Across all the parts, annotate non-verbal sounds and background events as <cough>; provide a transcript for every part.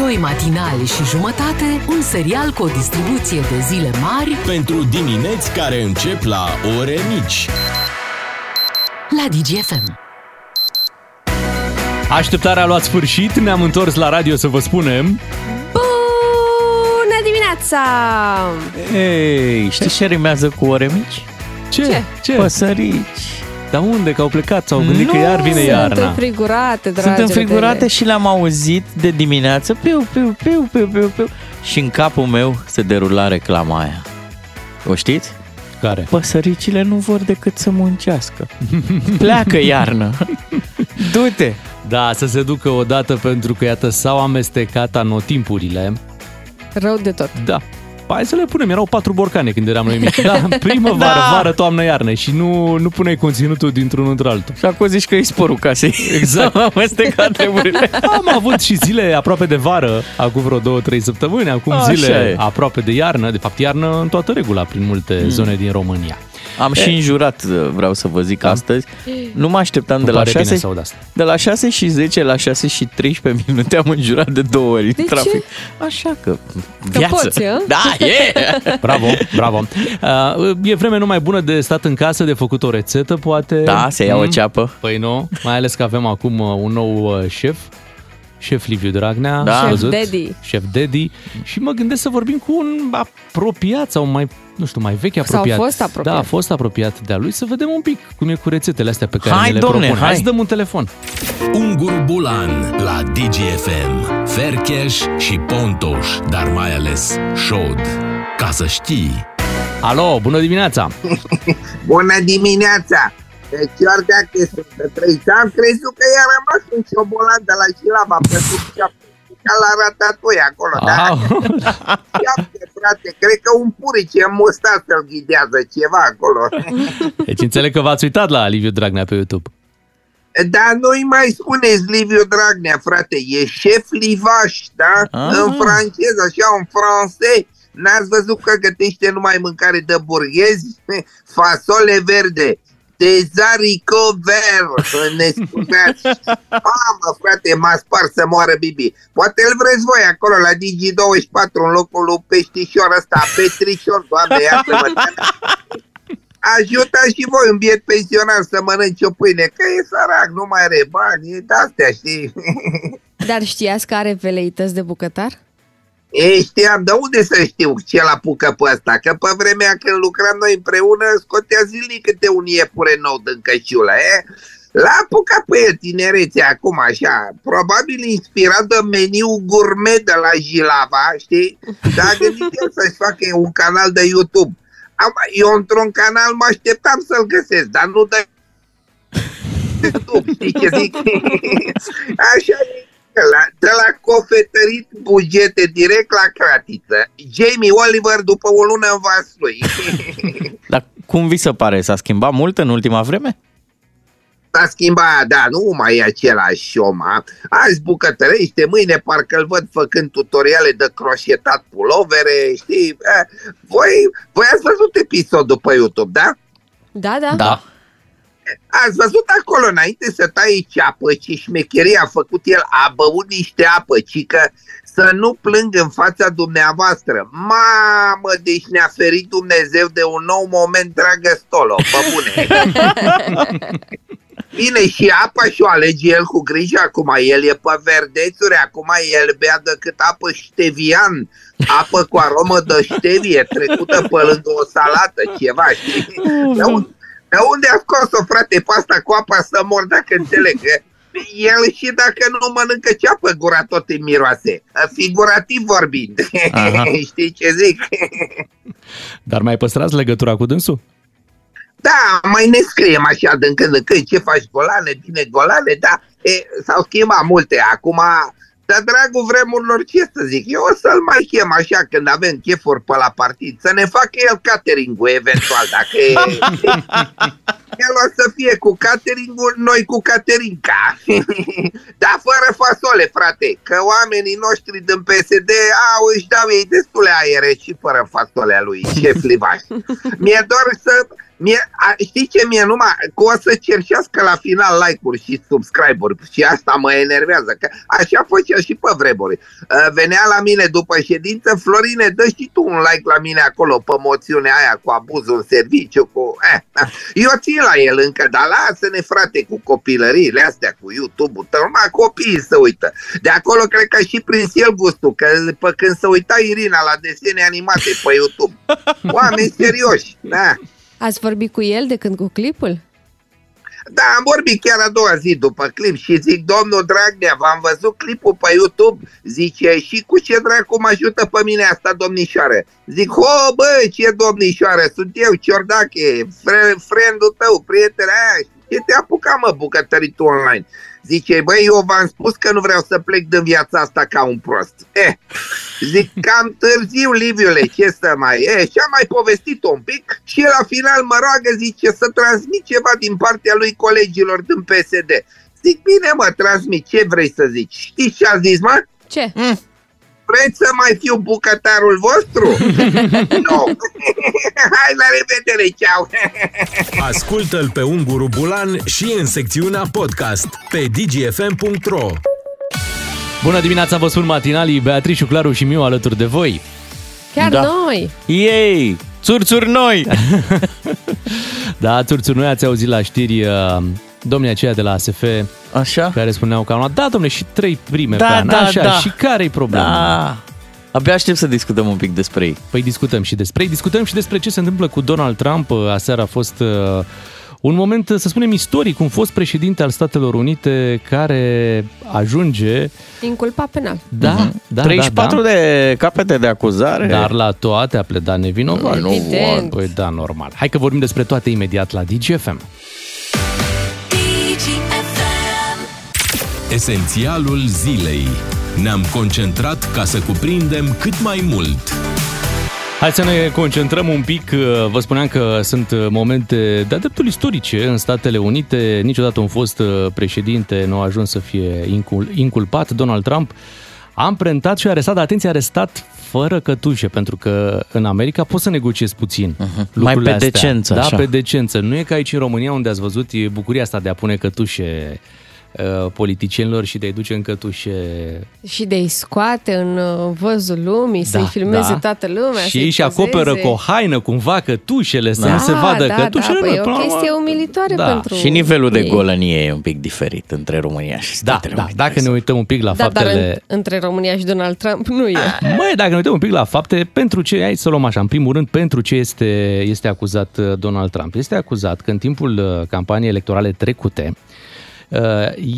Doi matinali și jumătate, un serial cu o distribuție de zile mari Pentru dimineți care încep la ore mici. la DGFM. Așteptarea a luat sfârșit, ne-am întors la radio să vă spunem Bună dimineața! Ei, știi ce rimează cu ore mici? Ce? Ce? Ce? Păsărici. Dar unde? Că au plecat, s-au gândit că Nu, iar vine Sunt iarna înfrigurate, dragi Sunt înfrigurate repede. și le-am auzit de dimineață, piu, piu, piu, piu, piu, piu. Și în capul meu se derula reclama aia. O știți? Care? Păsăricile nu vor decât să muncească. <laughs> Pleacă iarnă. Du-te. Da, să se ducă odată pentru că, iată, s-au amestecat anotimpurile Rău de tot. Da Hai să le punem, erau patru borcane când eram noi mici Da, primăvară, Da. vară, toamnă, iarnă Și nu, nu puneai conținutul dintr-unul într-altul Și acum zici că e sporul casei. Exact. <laughs> S-au amestecat treburile. Am avut și zile aproape de vară, acum vreo două, trei săptămâni, acum Așa zile e. aproape de iarnă, de fapt iarnă în toată regula prin multe Mm. zone din România. Am și înjurat, vreau să vă zic astăzi. Nu mă așteptam Îmi de la pare bine 6 să aud asta. De la 6 și 10 la 6 și 13 minute am înjurat de două ori De în ce? trafic. Așa că viață. poți, a? da, e! <laughs> Bravo, bravo. Uh, e vreme numai bună de stat în casă, de făcut o rețetă, poate. Da, se ia o Mm? ceapă. Păi nu, mai ales că avem acum uh, un nou uh, șef, șef Liviu Dragnea, Da. ați Șef văzut? Daddy. Șef Daddy. Și mă gândesc să vorbim cu un apropiat sau mai, nu știu, mai vechi Sau apropiat. fost apropiat. Da, a fost apropiat de-a lui, să vedem un pic cum e cu rețetele astea pe care Hai, ne le domne, propun. hai. să dăm un telefon. Ungur Bulan la DGFM. Fercheș și Pontoș, dar mai ales Șod. Ca să știi. Alo, bună dimineața! <laughs> Bună dimineața! Deci, ori dacă sunt de trei am crezut că i-a rămas un ciobolan de la Șilava, pentru că <laughs> ca la ratatouille acolo, da? <laughs> Aha. Iapte, frate, cred că un purice mustat să-l ghidează ceva acolo. <laughs> Deci înțeleg că v-ați uitat la Liviu Dragnea pe YouTube. Dar nu-i mai spuneți Liviu Dragnea, frate, e șef livaș, da? Ah. În franceză, așa, în francez. N-ați văzut că gătește numai mâncare de burghezi? <laughs> Fasole verde, des haricots verts, nescuzați. <laughs> Mamă, frate, m-a spart să moară Bibi. Poate îl vreți voi acolo la Digi24 în locul lui Peștișor ăsta, Petrișor, doamne, iartă-mă. Ajută și voi un biet pensionar să mănânci o pâine, că e sărac, nu mai are bani, e de-astea, știi? Dar știați că are veleități de bucătar? Ei, știam, de unde să știu ce l apucă pe ăsta? Că pe vremea când lucram noi împreună, scotea zilnic câte un iepure nou din căciulă, e? L-a apucat pe el tinerețea acum, așa, probabil inspirat de meniu gourmet de la Jilava, știi? Dar a gândit el să-și facă un canal de YouTube. Am, eu într-un canal mă așteptam să-l găsesc, dar nu de <laughs> YouTube, știi ce zic? <laughs> Așa e. De la, de la cofetărit bugete direct la cratiță. Jamie Oliver după o lună în vas lui. <laughs> Dar cum vi se pare? S-a schimbat mult în ultima vreme? S-a schimbat, da, nu mai e același om. a? Azi bucătărește, mâine parcă îl văd făcând tutoriale de croșetat pulovere, știi? Eh, Voi, voi ați văzut episodul pe YouTube, da? Da, da. Da. Ați văzut acolo înainte să taie ceapă ce șmecherie a făcut el, a băut niște apă, ci că să nu plâng în fața dumneavoastră. Mamă, deci ne-a ferit Dumnezeu de un nou moment, dragă Stolo, pe bune. <laughs> Bine, și apa și-o alege el cu grijă, acum el e pe verdețuri, acum el bea decât apă ștevian, apă cu aromă de ștevie, trecută pe lângă o salată, ceva, știi? De unde, de unde a scos-o, frate, pasta cu apa să mor, dacă înțeleg? că El și dacă nu mănâncă ceapă, gura tot îi miroase. Figurativ vorbind. Aha. <laughs> Știi ce zic? Dar mai păstrați legătura cu dânsul? Da, mai ne scriem așa din când în când ce faci golane, bine golane, da, e, s-au schimbat multe. Acum, de dragul vremurilor, ce să zic, eu o să-l mai chem așa când avem chefuri pe la partid, să ne facă el catering-ul eventual, dacă e... <laughs> El o să fie cu catering-ul, noi cu caterinca. <laughs> Dar fără fasole, frate, că oamenii noștri din PSD au, își dau ei destule aere și fără fasolea lui, <laughs> șef Livaș. Mi-e doar să Mie, a, știi ce mie numai, că o să cerșească la final like-uri și subscribe-uri și asta mă enervează, că așa făcea și pe vremuri. Uh, venea la mine după ședință, Florine, dă și tu un like la mine acolo pe moțiunea aia cu abuzul în serviciu, cu... Eh, eu țin la el încă, dar lasă-ne frate cu copilăriile astea, cu YouTube-ul, numai copiii să uită. De acolo cred că și prins el gustul, că pe când se uita Irina la desene animate pe YouTube. <laughs> Oameni serioși, da. Ați vorbit cu el de când cu clipul? Da, am vorbit chiar a doua zi după clip și zic, domnul Dragnea, v-am văzut clipul pe YouTube? Zice, și cu ce dracu mă ajută pe mine asta, domnișoară? Zic, ho, bă, ce domnișoară, sunt eu, Ciordache, fre- friendul tău, prietena aia, ce te apuca, mă, bucătării tu online? Zice, băi, eu v-am spus că nu vreau să plec din viața asta ca un prost. Eh, zic, cam târziu, Liviule, ce să mai... Eh, și am mai povestit un pic și la final mă roagă, zice, să transmit ceva din partea lui colegilor din PSD. Zic, bine mă, transmit, ce vrei să zici? Știți ce a zis, mă? Ce? Mm. Vreți să mai fiu bucătarul vostru? <laughs> nu. <laughs> Hai, la revedere, ceau! Ascultă-l pe Unguru Bulan și în secțiunea podcast pe dgfm.ro Bună dimineața, vă spun matinalii, Beatrice, Claru și Miu alături de voi. Chiar Da. noi! Ei, țurțuri noi! <laughs> Da, țurțuri, noi ați auzit la știri uh, domnii aceia de la ASF Așa? care spuneau că au luat, da, domnule, și trei prime Da, pe an, da, așa, da. și care-i problema? Da. Abia aștept să discutăm un pic despre ei. Păi discutăm și despre ei, discutăm și despre ce se întâmplă cu Donald Trump. Aseară a fost uh, un moment, să spunem, istoric, un fost președinte al Statelor Unite care ajunge, Inculpa penal. da, Mhm. da, 34 da, de capete de acuzare. da, dar la toate a pledat nevinovat. Evident. Păi da, normal. Hai că vorbim despre toate imediat la DGFM. Esențialul zilei. Ne-am concentrat ca să cuprindem cât mai mult. Hai să ne concentrăm un pic. Vă spuneam că sunt momente de-a dreptul istorice în Statele Unite. Niciodată un fost uh, președinte nu a ajuns să fie incul- inculpat. Donald Trump a amprentat și a arestat, dar atenție, a arestat fără cătușe, pentru că în America poți să negociezi puțin uh-huh. Mai pe decență, Da, așa. pe decență. Nu e ca aici în România unde ați văzut e bucuria asta de a pune cătușe uh, politicienilor și de a-i duce în cătușe Și de-i scoate în uh, văzul lumii, să-i filmeze toată lumea. Da, Și să-i ei și pozeze. acoperă cu o haină cumva cătușele, să Da, nu se vadă da, cătușele. da, păi nu, e o până la urmă- chestie umilitoare da. pentru- Și nivelul de ei. golănie e un pic diferit între România și Da, Statele da, Unite. dacă ne uităm un pic la Da, dar faptele... în, între România și Donald Trump nu e. <laughs> Măi, dacă ne uităm un pic la fapte, pentru ce, hai să luăm așa, în primul rând, pentru ce este, este acuzat uh, Donald Trump? Este acuzat că în timpul uh, campaniei electorale trecute, uh,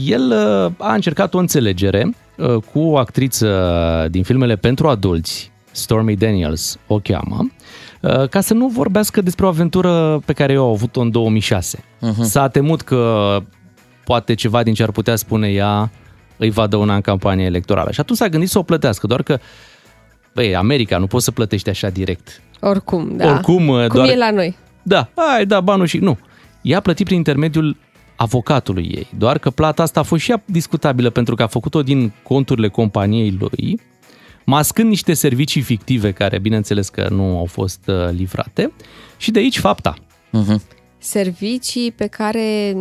el uh, a încercat o înțelegere uh, cu o actriță din filmele pentru adulți, Stormy Daniels o cheamă, uh, ca să nu vorbească despre o aventură pe care eu au avut-o în 2006. Uh-huh. S-a temut că poate ceva din ce ar putea spune ea îi va dăuna în campanie electorală. Și atunci s-a gândit să o plătească, doar că, băi, America, nu poți să plătești așa direct. Oricum, da. Oricum, Cum doar- e la noi. Da, ai, da, banul și... Nu. Ea a plătit prin intermediul avocatului ei. Doar că plata asta a fost și ea discutabilă pentru că a făcut-o din conturile companiei lui, mascând niște servicii fictive care, bineînțeles că nu au fost uh, livrate. Și de aici fapta. Servicii pe care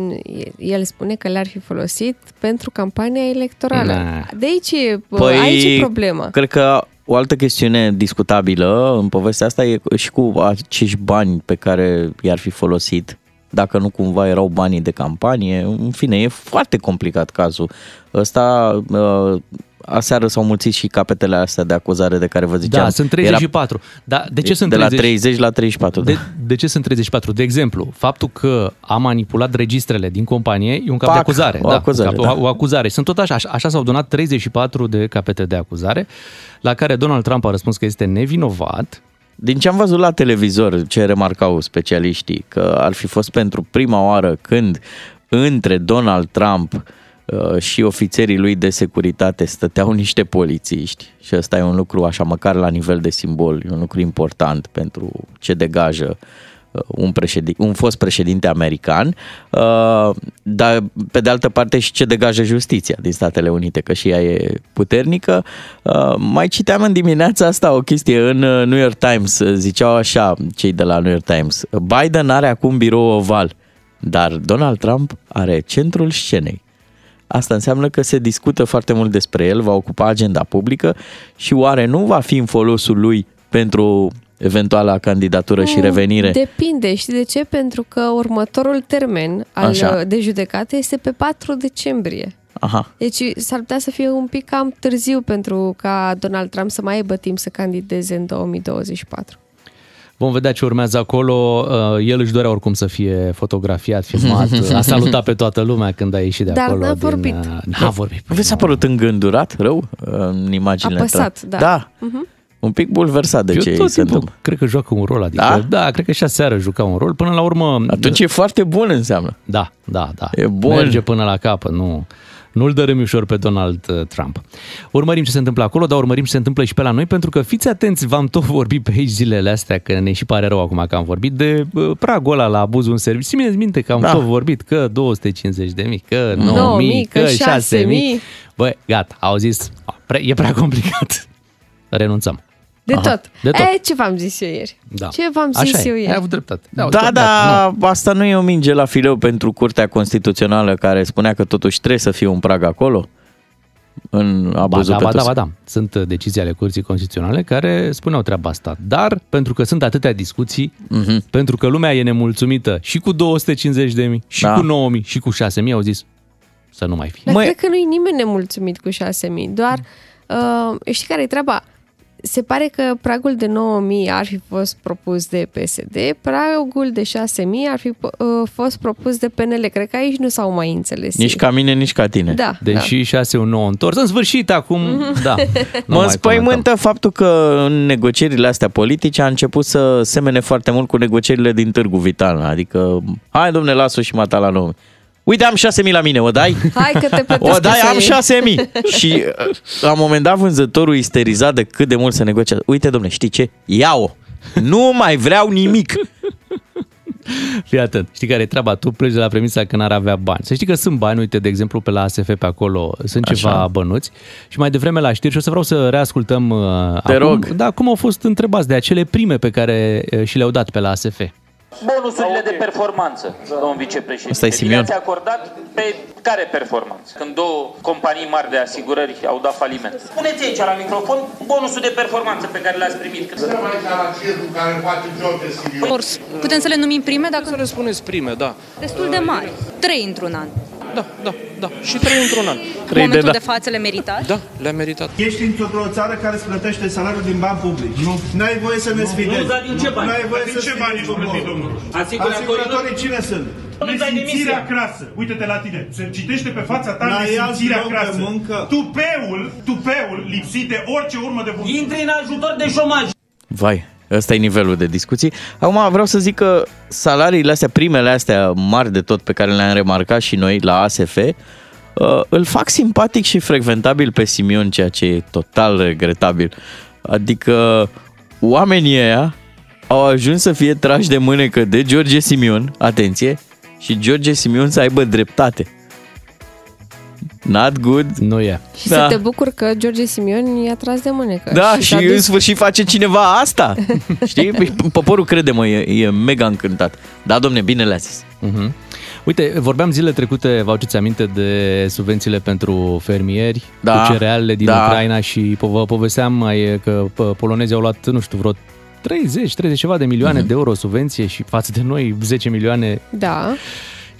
el spune că le-ar fi folosit pentru campania electorală. Na. De aici e, păi, aici e problema. Cred că o altă chestiune discutabilă în povestea asta e și cu acești bani pe care i-ar fi folosit dacă nu cumva erau banii de campanie. În fine, e foarte complicat cazul. Ăsta, uh, aseară s-au mulțit și capetele astea de acuzare de care vă ziceam. Da, sunt 34. Da, de ce sunt de 30? la 30 la 34, De, da. de ce sunt 34? De exemplu, faptul că a manipulat registrele din companie e un cap Pac, de acuzare. o da, acuzare, un cap, da. o, o acuzare. Sunt tot așa, așa, așa s-au donat 34 de capete de acuzare, la care Donald Trump a răspuns că este nevinovat. Din ce am văzut la televizor, ce remarcau specialiștii, că ar fi fost pentru prima oară când între Donald Trump uh, și ofițerii lui de securitate stăteau niște polițiști. Și ăsta e un lucru așa, măcar la nivel de simbol, e un lucru important pentru ce degajă un, președin, un fost președinte american, uh, dar pe de altă parte și ce degajă justiția din Statele Unite, că și ea e puternică. Uh, mai citeam în dimineața asta o chestie în New York Times, ziceau așa cei de la New York Times, Biden are acum birou oval, dar Donald Trump are centrul scenei. Asta înseamnă că se discută foarte mult despre el, va ocupa agenda publică și oare nu va fi în folosul lui pentru eventuala candidatură și revenire? Depinde. Știi de ce? Pentru că următorul termen al, Așa. de judecată este pe 4 decembrie. Aha. Deci s-ar putea să fie un pic cam târziu pentru ca Donald Trump să mai aibă timp să candideze în 2024. Vom vedea ce urmează acolo. Uh, El își dorea oricum să fie fotografiat, filmat. <laughs> A salutat pe toată lumea când a ieșit de Dar acolo. n-a din, vorbit. uh, N-a vorbit. Nu vi s-a părut îngândurat rău în imaginile Apăsat, tra- da. Da. Un pic bulversat de Eu ce tot se timpul întâmplă. cred că joacă un rol. Adică, Da? da? da, cred că și aseară juca un rol. Până la urmă... Atunci e foarte bun înseamnă. Da, da, da. E bun. Merge până la capăt, nu... Nu-l dărâm ușor pe Donald uh, Trump. Urmărim ce se întâmplă acolo, dar urmărim ce se întâmplă și pe la noi, pentru că fiți atenți, v-am tot <laughs> vorbit pe aici zilele astea, că ne și pare rău acum că am vorbit, de uh, pragul ăla la abuzul în serviciu. Țineți minte că am Da. tot vorbit că 250 de mii, că 9 9.000, mii, că că 6 6.000. mii. Băi, gata, au zis, "A, pre- e prea complicat. <laughs> Renunțăm. De Aha, tot. de tot. E, ce v-am zis eu ieri? Da. Ce v-am zis Așa e, eu ieri? ai avut dreptate. Da, uite, da, gata, nu. asta nu e o minge la fileu pentru Curtea Constituțională care spunea că totuși trebuie să fie un prag acolo în Ba abuzul da, ba da, pe ba da. Sunt uh, decizii ale Curții Constituționale care spuneau treaba asta. Dar, pentru că sunt atâtea discuții, Mhm. pentru că lumea e nemulțumită și cu 250 de mii, și Da. cu 9 mii, și cu 6 mii, au zis să nu mai fie. Dar Măi- cred că nu-i nimeni nemulțumit cu 6.000, doar uh, știi care e treaba? Se pare că pragul de 9.000 ar fi fost propus de PSD, pragul de 6.000 ar fi uh, fost propus de PNL. Cred că aici nu s-au mai înțeles. Nici ca mine, nici ca tine. Da, Deși 6 un 9 întors. În sfârșit, acum, da. <laughs> Nu Mă mai înspăimântă comentăm. faptul că în negocierile astea politice a început să semene foarte mult cu negocierile din Târgu Vital. Adică, hai domne, las-o și mata la 9. Uite, am 6.000 la mine, o dai? da. <laughs> Hai că te plătesc O dai, să am iei. 6.000. <laughs> Și uh, la un moment dat vânzătorul isterizat de cât de mult se negociază. Uite, domne, știi ce? Ia-o. Nu mai vreau nimic. <laughs> Fii atent. Știi care e treaba? Tu pleci de la premisa că n-ar avea bani. Să știi că sunt bani, uite, de exemplu, pe la ASF pe acolo sunt Așa. ceva bănuți și mai devreme la știri și o să vreau să reascultăm uh, Te acum, rog. Da, cum au fost întrebați de acele prime pe care uh, și le-au dat pe la ASF. Bonusurile de performanță, domn vicepreședinte. Asta e Simion. Le-ați acordat pe care performanță? Când două companii mari de asigurări au dat faliment. Spuneți aici la microfon bonusul de performanță pe care l-ați primit. Or, putem să le numim prime dacă Să le spuneți prime, da. destul de mari. Trei într-un an. Da, da, da. Și trei într-un an. În Trei de momentul da. de față le meritați? Da, le-a meritat. Ești într-o țară care îți plătește salariul din bani publici. Nu. N-ai voie să ne sfidezi. Nu, dar din ce bani? N-ai voie Din să ce bani ești plătit, domnul? Asiguratorii cine sunt? Nu dai Nesimțirea demisia. crasă. Uite-te la tine. Se citește pe fața ta La ei alți nesimțirea loc de crasă. muncă. Tupeul, tupeul lipsit de orice urmă de bun. Intri în ajutor de șomaj. Vai, ăsta e nivelul de discuții. Acum vreau să zic că salariile astea, primele astea mari de tot pe care le-am remarcat și noi la ASF, uh, îl fac simpatic și frecventabil pe Simion, ceea ce e total regretabil. Adică oamenii ăia au ajuns să fie trași de mânecă de George Simion, atenție, și George Simion să aibă dreptate. Not good. Nu e. Și Da. să te bucur că George Simion i-a tras de mânecă. Da, și, s-a în dus- sfârșit face cineva asta. <laughs> Știi? Păi, Poporul crede, mă, e, e mega încântat. Da, domne, bine le-a zis. Mhm. Uite, vorbeam zile trecute, vă aduceți aminte de subvențiile pentru fermieri, Da, cu cerealele din da. Ucraina și po- vă povesteam mai că pă, polonezii au luat, nu știu, vreo 30, 30 ceva de milioane Mhm. de euro subvenție și față de noi 10 milioane. Da.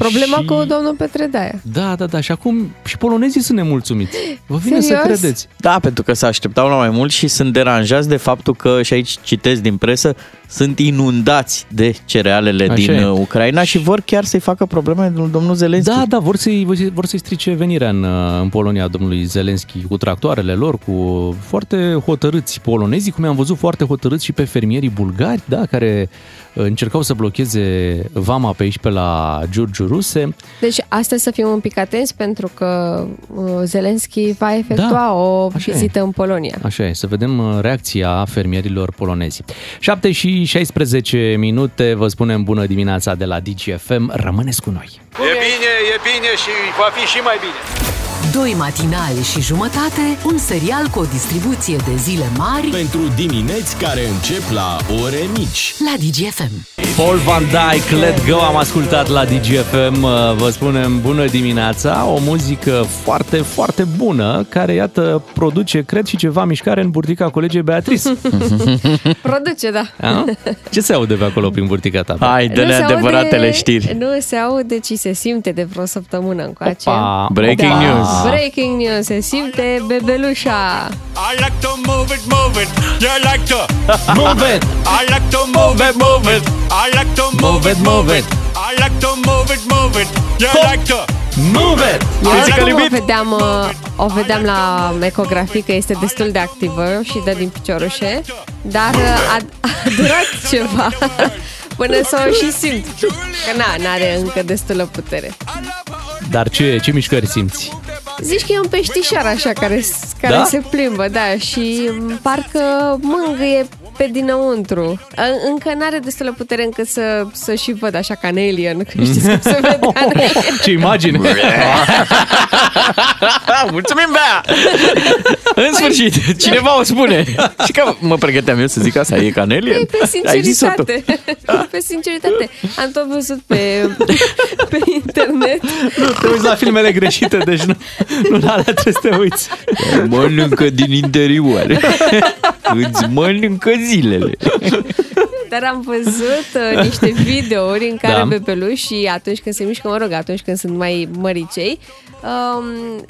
Problema Și- cu domnul Petre Daia. Da, da, da, și acum și polonezii sunt nemulțumiți. Vă vine să Serios? credeți. Da, pentru că se așteptau la mai mult și sunt deranjați de faptul că, și aici citesc din presă, sunt inundați de cerealele Așa din e. uh, Ucraina și vor chiar să-i facă probleme lui domnul Zelenski. Da, da, vor să-i, vor să-i strice venirea în, uh, în Polonia domnului Zelenski cu tractoarele lor, cu foarte hotărâți polonezii, cum am văzut foarte hotărâți și pe fermierii bulgari, da, care uh, încercau să blocheze vama pe aici pe la Giurgiu Ruse. Deci astăzi să fim un pic atenți pentru că uh, Zelenski va efectua Da, o așa e. vizită în Polonia. Așa e, să vedem uh, reacția fermierilor polonezi. 7 și și 16 minute, vă spunem bună dimineața de la DGFM, rămâneți cu noi. E bine, e bine și va fi și mai bine. Doi matinali și jumătate, un serial cu o distribuție de zile mari Pentru dimineți care încep la ore mici. la DGFM. Paul Van Dyke, Let Go, am ascultat la DGFM, vă spunem bună dimineața, o muzică foarte, foarte bună, care, iată, produce, cred, și ceva mișcare în burtica colegii Beatrice. <laughs> Produce, da. A? Ce se aude pe acolo prin burtica ta? Hai, Nu dă-ne se adevăratele aude- știri. Nu se aude, ci se simte de vreo săptămână încoace. Opa, Breaking opa. news. Breaking news, se simte bebelușa. I like to move it, move it. You <laughs> like to Move it! I like to move it, move it. I like to Move it, move it! I like to move it, move it. You like to Move it! Eu cum o vedeam, uh, o vedeam la ecografie că este destul de activă și dă din piciorușe, dar uh, a, a durat ceva până să o și simt. Că na, n-are încă destulă putere. Dar ce, ce mișcări simți? Zici că e un peștișor așa care, care Da? se plimbă, da, și m, parcă mângâie pe dinăuntru. În- Încă n-are destulă putere încât să, să și văd așa ca în Alien, că știți cum se vede în <laughs> Alien. Ce imagine! <laughs> Mulțumim, Bea! În sfârșit, cineva o spune. Și că mă pregăteam eu să zic asta, e Canelie? E pe Ai zis-o tu. sinceritate. <laughs> pe sinceritate. Am tot văzut pe, pe internet. Nu, te uiți la filmele greșite, deci nu, nu la alea trebuie să te uiți. Mănâncă din interior. Îți mănâncă zilele. <laughs> Dar am văzut uh, niște videouri în care Da. da. bebelușii, atunci când se mișcă, mă rog, atunci când sunt mai măricei, um,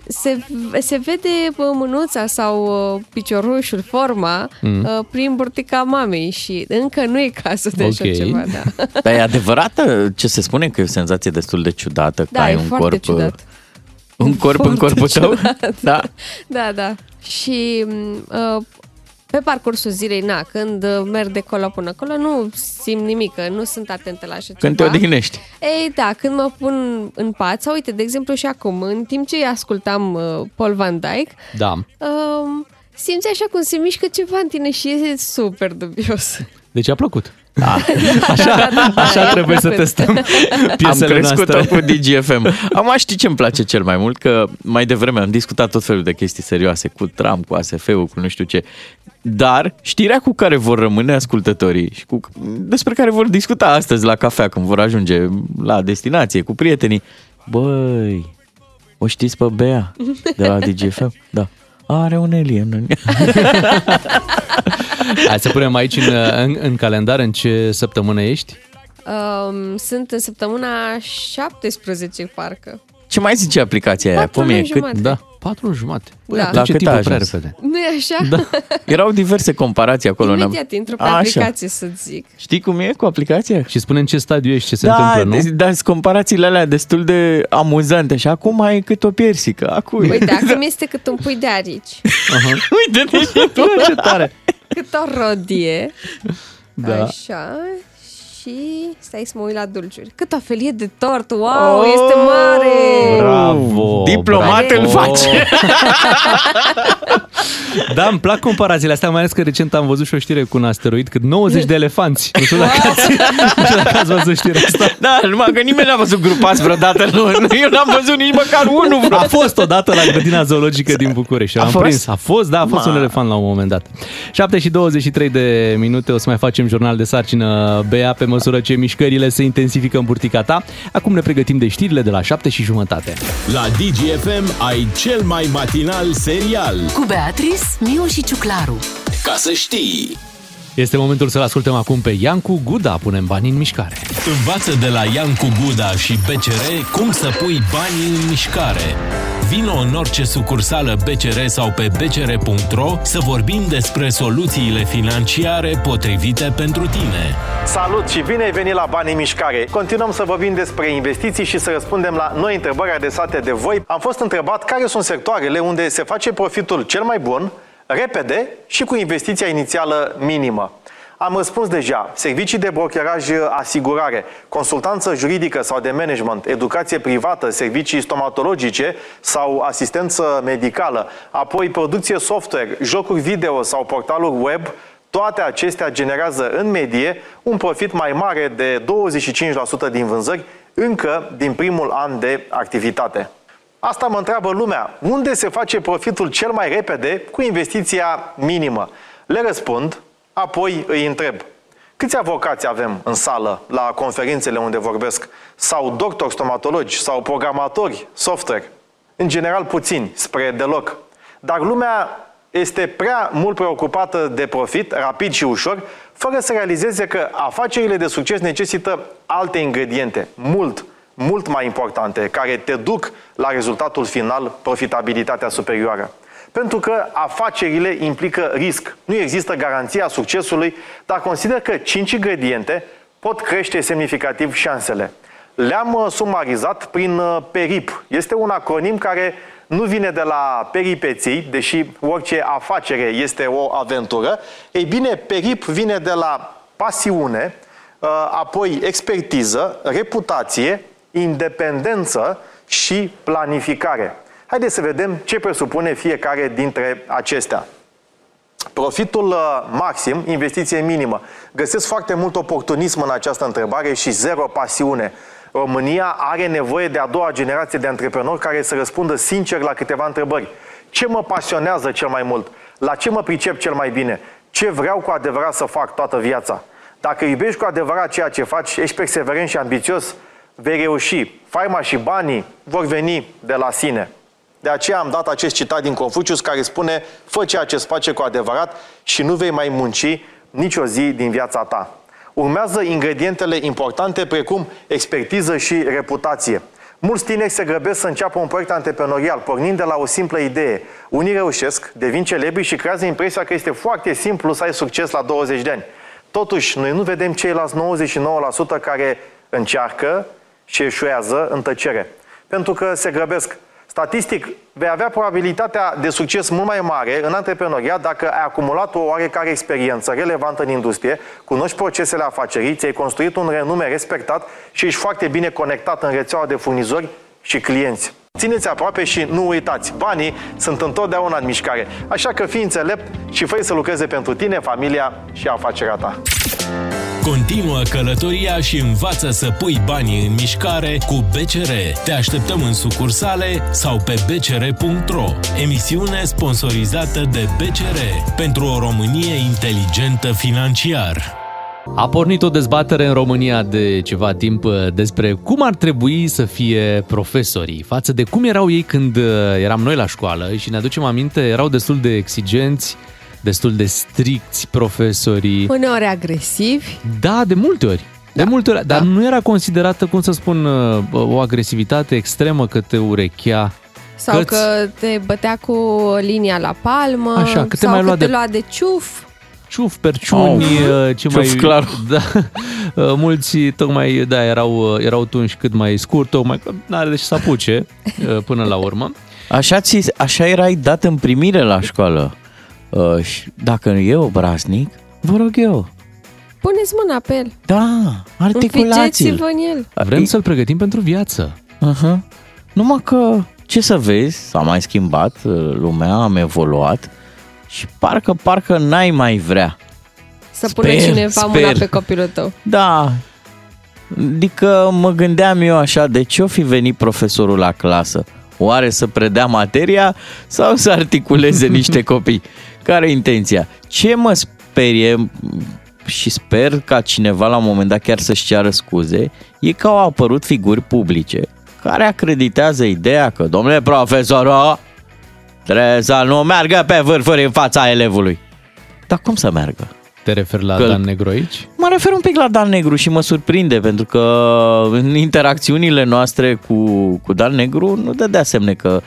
se, se vede uh, mânuța sau uh, piciorușul, forma, Mm. mm. uh, prin burtica mamei și încă nu e cazul de așa Ok. ceva, da. <laughs> Dar e adevărată ce se spune că e o senzație destul de ciudată, că Da, ai e un foarte corp... ciudat. Un corp în corpul tău? Da. <laughs> Da, da. Și uh, pe parcursul zilei, na, când uh, merg de acolo până acolo, nu simt nimic, că nu sunt atentă la așa Când te ceva. odihnești. Ei, da, când mă pun în pat, sau uite, de exemplu și acum, în timp ce ascultam uh, Paul Van Dyke, Da. um, simți așa cum se mișcă ceva în tine și e super dubios. Deci a plăcut. Da. Așa, așa trebuie să testăm Am piesele crescut-o noastre. cu DGFM. Am știi ce îmi place cel mai mult? Că mai devreme am discutat tot felul de chestii serioase cu tram, cu ASF-ul, cu nu știu ce. Dar știrea cu care vor rămâne ascultătorii și cu, despre care vor discuta astăzi la cafea când vor ajunge la destinație cu prietenii. Băi, o știți pe Bea de la DGFM? <laughs> Da. Are un alien în <laughs> Hai să punem aici în, în, în calendar în ce săptămână ești. Um, sunt în săptămâna 17, parcă. Ce mai zice aplicația aia? Patru Cum e? luni jumate. Da, patru luni jumate. Băi, Da. da. La ce cât timpul ai prea ajuns? repede. nu e așa? Da. <laughs> Erau diverse comparații acolo. n-am- Imediat intru pe Așa. aplicație să zic. Știi cum e cu aplicația? Și spune în ce stadiu ești, ce se da, întâmplă, nu? de- dar sunt comparațiile alea destul de amuzante. Și acum ai cât o piersică. Acum. Uite, acum <laughs> este cât un pui de arici, <laughs> Uite-te și tu. Ce tare! cât o rodie, Da. așa, și stai să mă uit la dulciuri. Cât o felie de tort, wow, oh, este mare! Bravo! Diplomat bravo. îl face. <laughs> Da, îmi plac comparațiile astea, mai ales că recent am văzut și o știre cu un asteroid, cât 90 de elefanți. Nu știu dacă ați, nu știu dacă ați văzut știrea asta. Da, numai că nimeni n-a văzut grupați vreodată. Nu, nu, eu n-am văzut nici măcar unul A vreodată. fost odată la grădina zoologică din București. A Am fost? prins. A fost, da, a fost Ma. un elefant la un moment dat. 7 și 23 de minute, o să mai facem jurnal de sarcină Bea pe măsură ce mișcările se intensifică în burtica ta. Acum ne pregătim de știrile de la 7 și jumătate. La DGFM ai cel mai matinal serial. Cu Beatrice, Miu și Ciuclaru. Ca să știi. Este momentul să-l ascultăm acum pe Iancu Guda, punem bani în mișcare. Învață de la Iancu Guda și BCR cum să pui banii în mișcare. Vino în orice sucursală BCR sau pe bcr.ro să vorbim despre soluțiile financiare potrivite pentru tine. Salut și bine ai venit la Banii în Mișcare! Continuăm să vorbim despre investiții și să răspundem la noi întrebări adresate de voi. Am fost întrebat care sunt sectoarele unde se face profitul cel mai bun, repede și cu investiția inițială minimă. Am răspuns deja. Servicii de brokeraj, asigurare, consultanță juridică sau de management, educație privată, servicii stomatologice sau asistență medicală, apoi producție software, jocuri video sau portaluri web, Toate acestea generează în medie un profit mai mare de 25% din vânzări încă din primul an de activitate. Asta mă întreabă lumea. Unde se face profitul cel mai repede cu investiția minimă? Le răspund, apoi îi întreb. Câți avocați avem în sală la conferințele unde vorbesc? Sau doctori stomatologi? Sau programatori software? În general puțini, spre deloc. Dar lumea este prea mult preocupată de profit, rapid și ușor, fără să realizeze că afacerile de succes necesită alte ingrediente, mult, mult mai importante, care te duc la rezultatul final, profitabilitatea superioară. Pentru că afacerile implică risc. Nu există garanția succesului, dar consider că 5 ingrediente pot crește semnificativ șansele. Le-am uh, sumarizat prin uh, PERIP. Este un acronim care nu vine de la peripeții, deși orice afacere este o aventură. Ei bine, PERIP vine de la pasiune, uh, apoi expertiză, reputație, independență și planificare. Haideți să vedem ce presupune fiecare dintre acestea. Profitul uh, maxim, investiție minimă. Găsesc foarte mult oportunism în această întrebare și zero pasiune. România are nevoie de a doua generație de antreprenori care să răspundă sincer la câteva întrebări. Ce mă pasionează cel mai mult? La ce mă pricep cel mai bine? Ce vreau cu adevărat să fac toată viața? Dacă iubești cu adevărat ceea ce faci, ești perseverent și ambițios, vei reuși. Faima și banii vor veni de la sine. De aceea am dat acest citat din Confucius care spune Fă ceea ce îți face cu adevărat și nu vei mai munci nicio zi din viața ta. Urmează ingredientele importante precum expertiză și reputație. Mulți tineri se grăbesc să înceapă un proiect antreprenorial, pornind de la o simplă idee. Unii reușesc, devin celebri și creează impresia că este foarte simplu să ai succes la 20 de ani. Totuși, noi nu vedem ceilalți 99% care încearcă și eșuează în tăcere. Pentru că se grăbesc. Statistic, vei avea probabilitatea de succes mult mai mare în antreprenoriat dacă ai acumulat o oarecare experiență relevantă în industrie, cunoști procesele afacerii, ți-ai construit un renume respectat și ești foarte bine conectat în rețeaua de furnizori și clienți. Țineți aproape și nu uitați, banii sunt întotdeauna în mișcare, așa că fii înțelept și fă să lucreze pentru tine, familia și afacerea ta. Continuă călătoria și învață să pui banii în mișcare cu BCR. Te așteptăm în sucursale sau pe bcr.ro. Emisiune sponsorizată de BCR pentru o Românie inteligentă financiar. A pornit o dezbatere în România de ceva timp uh, despre cum ar trebui să fie profesorii față de cum erau ei când uh, eram noi la școală și ne aducem aminte, erau destul de exigenți, destul de stricți profesorii. Uneori agresivi. Da, de multe ori. De multe ori, dar Da. nu era considerată, cum să spun, uh, o agresivitate extremă că te urechea. Sau Că-ți- că te bătea cu linia la palmă. Așa, că te sau mai că lua te de- lua de ciuf. ciuf, perciuni, Au, uh, ce ciuf mai... clar. <laughs> Da, uh, mulți tocmai, da, erau, uh, erau tunși cât mai scurt, tocmai că n-are de ce să apuce uh, până la urmă. Așa, ți, așa erai dat în primire la școală. Uh, și dacă e obraznic, vă rog eu. Puneți mâna pe el. Da, articulați-l. Înfigeți-vă în el. Vrem să-l pregătim pentru viață. Uh-huh. Numai că, ce să vezi, s-a mai schimbat uh, lumea, am evoluat și parcă, parcă n-ai mai vrea. Să pună Sper, cineva mâna sper. pe copilul tău. Da, adică mă gândeam eu așa, de ce o fi venit profesorul la clasă? Oare să predea materia sau să articuleze <laughs> niște copii? Care e intenția? Ce mă sperie și sper ca cineva la un moment dat chiar să-și ceară scuze, e că au apărut figuri publice care acreditează ideea că, domnule profesor, trebuie să nu meargă pe vârfuri în fața elevului. Dar cum să meargă? Te referi la Că- Dan Negru aici? Mă refer un pic la Dan Negru și mă surprinde pentru că în interacțiunile noastre cu, cu Dan Negru nu dădea semne că,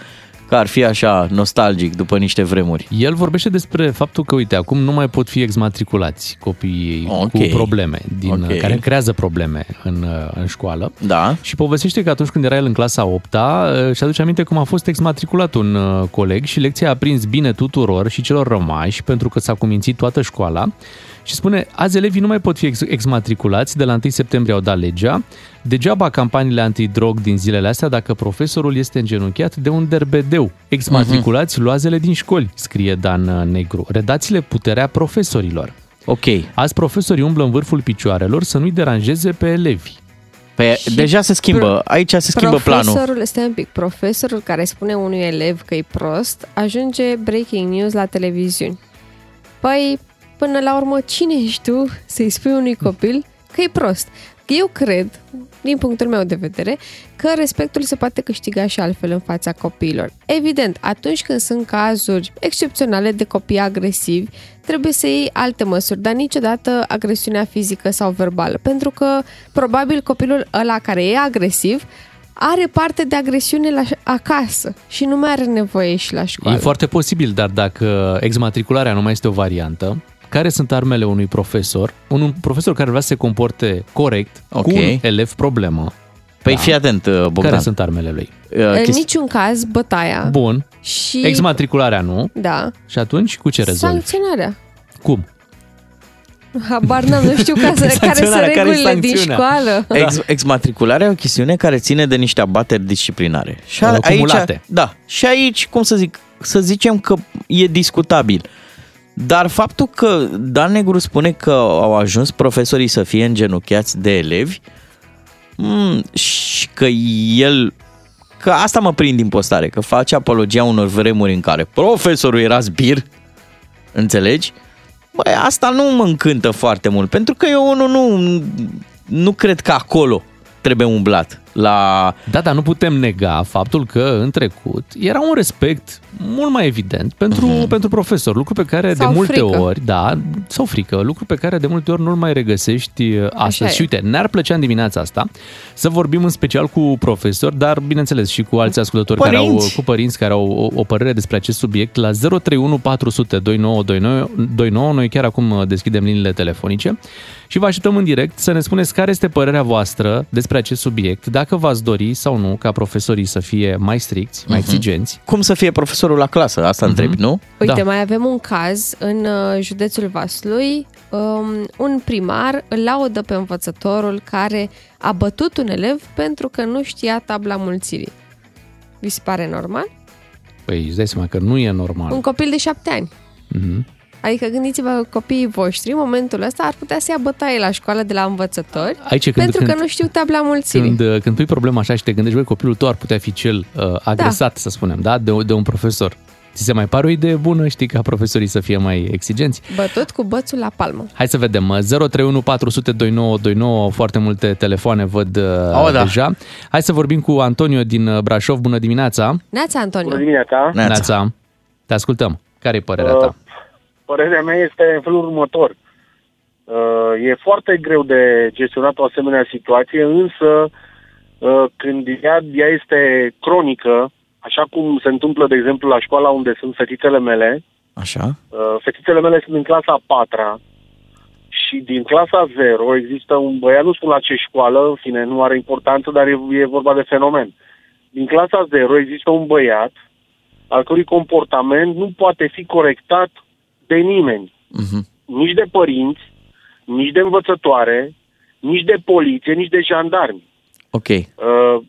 că ar fi așa nostalgic după niște vremuri. El vorbește despre faptul că, uite, acum nu mai pot fi exmatriculați copiii Ok. cu probleme, din, Ok. care creează probleme în, uh, în școală. Da. Și povestește că atunci când era el în clasa 8-a, și aduce aminte cum a fost exmatriculat un uh, coleg și lecția a prins bine tuturor și celor rămași pentru că s-a cumințit toată școala. Și spune, azi elevii nu mai pot fi ex- exmatriculați, de la 1 septembrie au dat legea. Degeaba campaniile antidrog din zilele astea dacă profesorul este îngenunchiat de un derbedeu. Exmatriculați luazele din școli, scrie Dan uh, Negru. Redați-le puterea profesorilor. Ok. Azi profesorii umblă în vârful picioarelor să nu-i deranjeze pe elevi. Pe, deja se schimbă, aici se schimbă planul. Profesorul, stai un pic, profesorul care spune unui elev că e prost, ajunge breaking news la televiziuni. Păi, până la urmă, cine ești tu să-i spui unui copil că e prost? Eu cred, din punctul meu de vedere, că respectul se poate câștiga și altfel în fața copiilor. Evident, atunci când sunt cazuri excepționale de copii agresivi, trebuie să iei alte măsuri, dar niciodată agresiunea fizică sau verbală, pentru că probabil copilul ăla care e agresiv are parte de agresiune la, acasă și nu mai are nevoie și la școală. E foarte posibil, dar dacă exmatricularea nu mai este o variantă, care sunt armele unui profesor, un profesor care vrea să se comporte corect Ok. cu un elev problemă. Păi fii atent, uh, Bogdan. Care sunt armele lui? În niciun caz, bătaia. Bun. Și... Exmatricularea nu. Da. Și atunci cu ce rezolvi? Sancționarea. Cum? Habar n-am, nu știu <laughs> ca să, care sunt Sancționarea, care e regulile din sancțiunea? școală. Ex, exmatricularea e o chestiune care ține de niște abateri disciplinare. Și a- Acumulate. Aici, da. Și aici, cum să zic, să zicem că e discutabil. Dar faptul că Dan Negru spune că au ajuns profesorii să fie îngenuchiați de elevi mm, și că el că asta mă prind din postare, că face apologia unor vremuri în care profesorul era zbir, înțelegi? Băi, asta nu mă încântă foarte mult, pentru că eu nu, nu, nu cred că acolo trebuie umblat. La... Da, dar nu putem nega faptul că în trecut era un respect mult mai evident pentru, uh-huh. pentru profesor, lucru pe care Sau de multe frică. ori, da, sau frică, lucru pe care de multe ori nu-l mai regăsești uh, astăzi. e. Și uite, ne-ar plăcea în dimineața asta să vorbim în special cu profesori, dar bineînțeles și cu alți ascultători care au, Părinți. cu părinți care au o, o părere despre acest subiect la 031 400 2929 29. Noi chiar acum uh, deschidem liniile telefonice și vă așteptăm în direct să ne spuneți care este părerea voastră despre acest subiect, dacă v-ați dori sau nu ca profesorii să fie mai stricți, mai Mhm. exigenți. Cum să fie profesorul la clasă? Asta întrebi, nu? Uite, Da. mai avem un caz în uh, județul Vaslui. Um, un primar îl laudă pe învățătorul care a bătut un elev pentru că nu știa tabla mulțirii. Vi se pare normal? Păi îți dai seama că nu e normal. Un copil de șapte ani. Mhm. Adică gândiți-vă, copiii voștri, în momentul ăsta, ar putea să ia bătaie la școală de la învățători Aici când- pentru când- că nu știu tabla mulțirii. Când, uh, când pui problema așa și te gândești, băi, copilul tău ar putea fi cel uh, agresat, da. să spunem, da? De, de un profesor. Ți se mai pare o idee bună, știi, ca profesorii să fie mai exigenți? Bătut cu bățul la palmă. Hai să vedem. uh, 031 400 2929, foarte multe telefoane văd uh, Oh, da. deja. Hai să vorbim cu Antonio din uh, Brașov. Bună dimineața! Neața, Antonio. dimineața. Neața. Te ascultăm. Care e părerea ta? Uh, Părerea mea este în felul următor. Uh, E foarte greu de gestionat o asemenea situație, însă uh, când ea, ea este cronică, așa cum se întâmplă, de exemplu, la școala unde sunt fetițele mele, Așa. Uh, fetițele mele sunt în clasa a patra și din clasa 0 există un băiat, nu spun la ce școală, în fine, nu are importanță, dar e, e vorba de fenomen. Din clasa 0 există un băiat al cărui comportament nu poate fi corectat de nimeni, Mhm. nici de părinți, nici de învățătoare, nici de poliție, nici de jandarmi. Ok. Uh,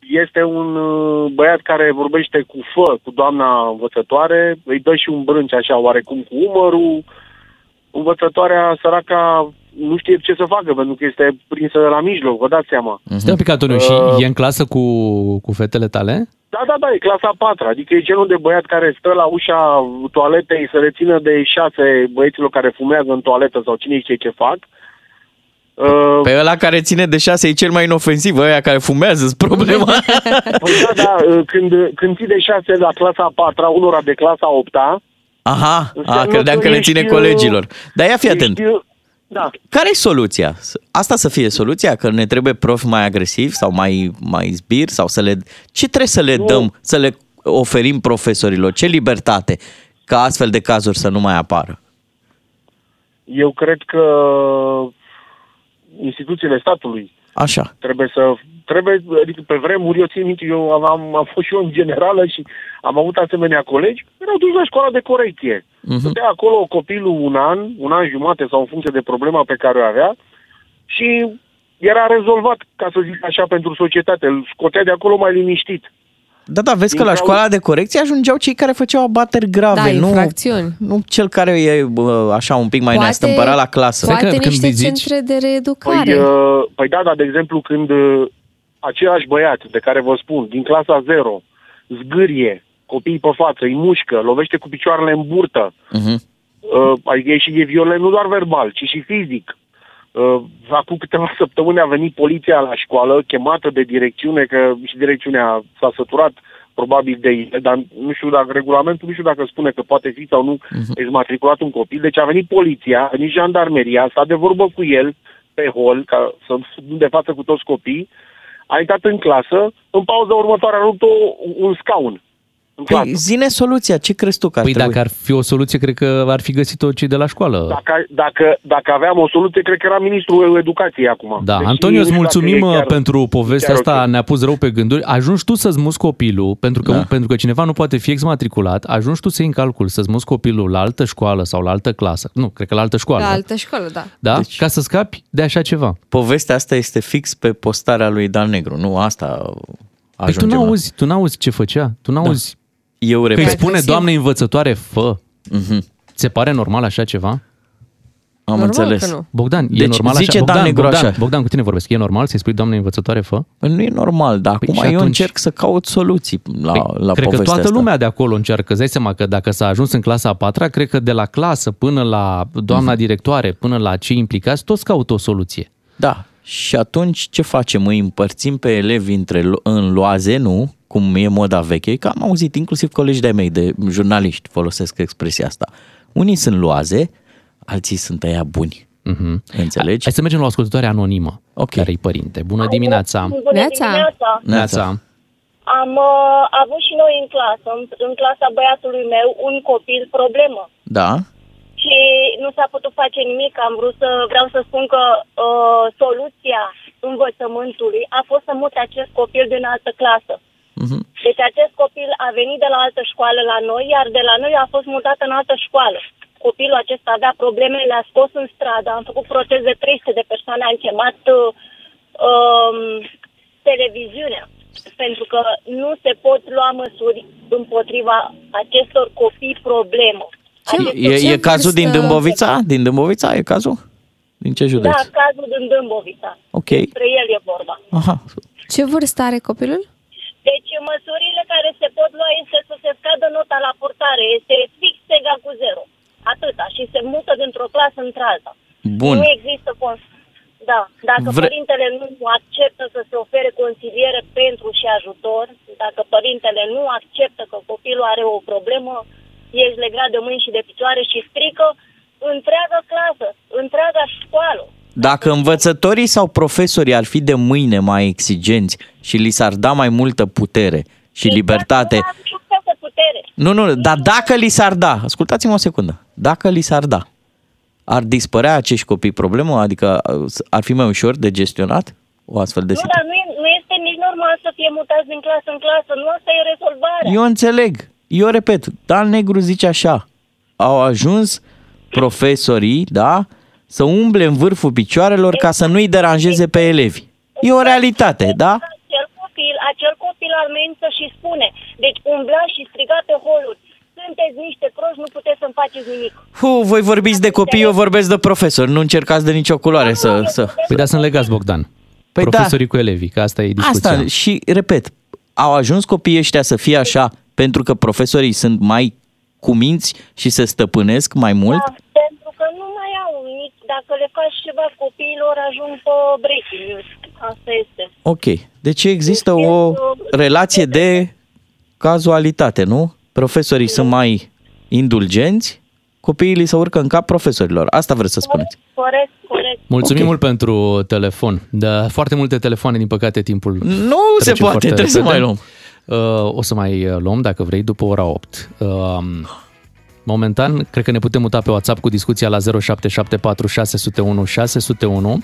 este un uh, băiat care vorbește cu fă, cu doamna învățătoare, îi dă și un brânci așa oarecum cu umărul. Învățătoarea săraca nu știe ce să facă, pentru că este prinsă la mijloc, vă dați seama. Stai un pic, Antonio, Uh, și e în clasă cu, cu fetele tale? Da, da, da, e clasa a patra, adică e genul de băiat care stă la ușa toaletei să rețină de șase băieților care fumează în toaletă sau cine știe ce fac. Uh, Pe ăla care ține de șase e cel mai inofensiv, ăia care fumează, sunt problema. <laughs> Păi da, da, uh, când, când ții de șase la clasa a patra, unora de clasa a opta, Aha, a, Înseamnă credeam că că le ești, ține uh, colegilor. Dar ia fi atent. ești, uh, da, Care e soluția? Asta să fie soluția? Că ne trebuie profi mai agresivi sau mai, mai zbir? Sau să le... Ce trebuie să le Nu. dăm, să le oferim profesorilor? Ce libertate ca astfel de cazuri să nu mai apară? eu cred că instituțiile statului Așa. trebuie să trebuie, adică pe vremuri, eu țin minte, eu am, am, am fost și eu în generală și am avut asemenea colegi care au dus la școala de corecție. Mhm. Stătea acolo copilul un an, un an jumate sau în funcție de problema pe care o avea și era rezolvat, ca să zic așa, pentru societate. Îl scotea de acolo mai liniștit. Da, da, vezi Din că la cauza- școala de corecție ajungeau cei care făceau abateri grave, Da, nu, infracțiuni. nu cel care e bă, așa un pic mai Poate- neastâmpărat la clasă. Poate când niște îi zici- centre de Păi, reeducare. uh, păi da, dar de exemplu când uh, același băiat de care vă spun, din clasa 0, zgârie copiii pe față, îi mușcă, lovește cu picioarele în burtă, Mhm. uh, adică e și e violent nu doar verbal, ci și fizic. Uh, acum câteva <laughs> săptămâni a venit poliția la școală, chemată de direcțiune, că și direcțiunea s-a săturat probabil de ele, dar nu știu dacă regulamentul, nu știu dacă spune că poate fi sau nu exmatriculat un copil. Deci a venit poliția, a venit jandarmeria, s-a de vorbă cu el pe hol, ca să nu de față cu toți copii, a intrat în clasă, în pauza următoare a rupt o- un scaun în clasă. Păi, zine soluția, ce crezi tu că ar Păi trebui? dacă ar fi o soluție, cred că ar fi găsit-o cei de la școală. Dacă, dacă, dacă aveam o soluție, cred că era ministrul educației acum. Da, Deci Antonio, nu îți știu dacă mulțumim e chiar- pentru povestea chiar asta, ok. ne-a pus rău pe gânduri. Ajungi tu să-ți muți copilul, pentru că, Da. pentru că cineva nu poate fi exmatriculat, ajungi tu să iei în calcul să-ți muți copilul la altă școală sau la altă clasă, nu, cred că la altă școală, La altă școală, da. da? Deci- ca să scapi de așa ceva. Povestea asta este fix pe postarea lui Dan Negru, nu? Asta Păi tu ajungem la- n-auzi, tu n-auzi ce făcea, tu n-auzi Eu că îi repet. spune Agresiv. doamne învățătoare, fă. Mhm. Ți se pare normal așa ceva? Am Normal înțeles. că nu. Bogdan, e Deci normal zice așa? Dan Bogdan, Negru Bogdan, așa. Bogdan, cu tine vorbesc. E normal să-i spui doamne învățătoare, fă? Păi Nu e normal, dar Păi acum și eu atunci- încerc să caut soluții la, Păi, la cred că povestea toată asta. lumea de acolo încearcă. Îți dai seama că dacă s-a ajuns în clasa a patra, cred că de la clasă până la doamna Mhm. directoare, până la cei implicați, toți caută o soluție. Da. Și atunci ce facem? Îi împărțim pe elevi între, lo- în loaze, nu? Cum e moda veche, că am auzit inclusiv colegi de-ai mei, de jurnaliști, folosesc expresia asta. Unii sunt loaze, alții sunt aia buni. Mhm. Înțelegi? Hai să mergem la o ascultătoare anonimă, Ok. care e părinte. Bună dimineața! Bună Neața. dimineața! Neața! Am uh, avut și noi în clasă, în, în clasa băiatului meu, un copil problemă. Da? Și nu s-a putut face nimic. Am vrut să, vreau să spun că uh, soluția învățământului a fost să mute acest copil din altă clasă. Mhm. Deci acest copil a venit de la altă școală la noi, iar de la noi a fost mutat în altă școală. Copilul acesta avea probleme, le-a scos în stradă, am făcut proces de 300 de persoane, am chemat uh, um, televiziunea, pentru că nu se pot lua măsuri împotriva acestor copii problemă. Acestor E, e Ce cazul din vârstă- Dâmbovița? Din Dâmbovița e cazul? Din ce județ? Da, cazul din Dâmbovița. Ok. Despre el e vorba. Aha. Ce vârstă are copilul? Deci măsurile care se pot lua este să se scadă nota la purtare. Este fix egal cu zero. Atâta. Și se mută dintr-o clasă într-alta. Bun. Nu există cons- Da, dacă Vre- părintele nu acceptă să se ofere consiliere pentru și ajutor, dacă părintele nu acceptă că copilul are o problemă, ești legat de mâini și de picioare și strică întreaga clasă, întreaga școală. Dacă învățătorii sau profesorii ar fi de mâine mai exigenți și li s-ar da mai multă putere și libertate, Nu are nicio putere. Nu, nu, dar dacă li s-ar da, ascultați-mă o secundă, dacă li s-ar da, ar dispărea acești copii problemă? Adică uh, ar fi mai ușor de gestionat o astfel de Nu, situație? dar nu, e, nu este nici normal să fie mutați din clasă în clasă. Nu asta e rezolvarea. Eu înțeleg, eu repet, Dan Negru zice așa, au ajuns profesorii, da, să umble în vârful picioarelor ca să nu-i deranjeze pe elevi. E o realitate, da? Acel copil, acel copil amenință și spune. Deci umbla și striga pe holuri. Sunteți niște proști, nu puteți să-mi faceți nimic. Hu, voi vorbiți de copii, eu vorbesc de profesori, nu încercați de nicio culoare să... să... Păi da, sunt legați, Bogdan. Păi Profesorii cu elevii, că asta e discuția. Asta și, repet, au ajuns copiii ăștia să fie așa pentru că profesorii sunt mai cuminți și se stăpânesc mai mult? Da, pentru că nu mai au nimic. Dacă le faci ceva copiilor, ajung pe breaking news. Asta este. Ok. Deci există o relație de cazualitate, nu? Profesorii sunt mai indulgenți, copiii li se urcă în cap profesorilor. Asta vreți să spuneți. Corect, corect. Mulțumim Ok. mult pentru telefon. Da, foarte multe telefoane, din păcate, timpul Nu se trece poate, foarte trebuie să repede. mai luăm. Uh, o să mai uh, luăm, dacă vrei, după ora 8. Uh, momentan, cred că ne putem muta pe WhatsApp cu discuția la 0774 601 601.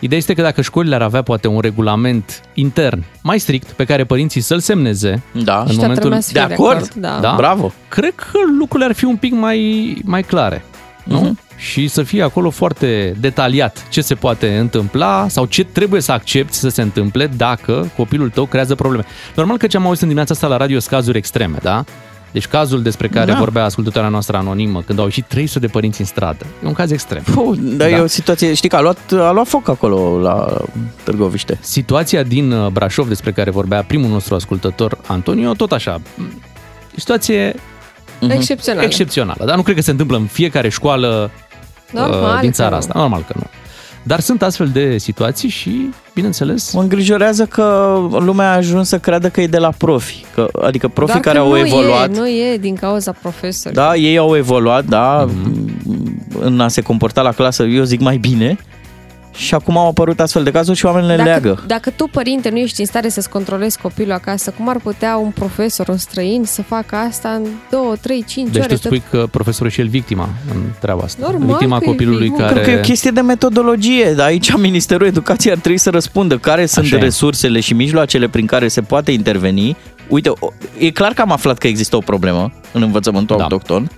Ideea este că dacă școlile ar avea poate un regulament intern mai strict pe care părinții să-l semneze da. în Și toată momentul lumea să fie de acord, da. da, Bravo. cred că lucrurile ar fi un pic mai, mai clare. Nu? Mhm. Și să fie acolo foarte detaliat ce se poate întâmpla sau ce trebuie să accepti să se întâmple dacă copilul tău creează probleme. Normal că ce am auzit în dimineața asta la radio sunt cazuri extreme, da? Deci cazul despre care Da. vorbea ascultătoarea noastră anonimă, când au ieșit 300 de părinți în stradă, e un caz extrem. Puh, dar da. e o situație, știi că a luat, a luat foc acolo la Târgoviște. Situația din uh, Brașov despre care vorbea primul nostru ascultător, Antonio, tot așa. Situație Mhm. Excepțională. excepțională. Dar nu cred că se întâmplă în fiecare școală Normal uh, din că țara nu. asta. Normal că nu. Dar sunt astfel de situații și, bineînțeles... Mă îngrijorează că lumea a ajuns să creadă că e de la profi. Că, adică profii Doar care că au nu evoluat. E, nu e din cauza profesorilor. Da, ei au evoluat, da, Mhm. în a se comporta la clasă, eu zic mai bine. Și acum au apărut astfel de cazuri și oamenii le dacă, leagă. dacă tu, părinte, nu ești în stare să-ți controlezi copilul acasă, cum ar putea un profesor, un străin, să facă asta în 2, 3, 5 Deci ore? tu spui că profesorul e și el victima în treaba asta. Normal victima că e copilului victima. care... Cred că e o chestie de metodologie, dar aici Ministerul Educației ar trebui să răspundă care sunt Așa e. resursele și mijloacele prin care se poate interveni. Uite, o- e clar că am aflat că există o problemă în învățământul Da. autohton.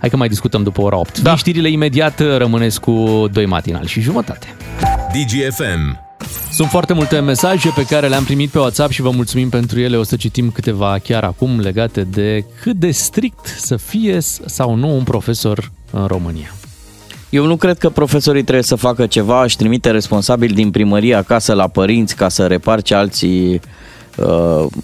Hai că mai discutăm după ora 8. Da. Știrile imediat rămâneți cu 2 matinal și jumătate. DGFM. Sunt foarte multe mesaje pe care le-am primit pe WhatsApp și vă mulțumim pentru ele. O să citim câteva chiar acum legate de cât de strict să fie sau nu un profesor în România. Eu nu cred că profesorii trebuie să facă ceva, își trimite responsabil din primărie acasă la părinți ca să reparce alții uh,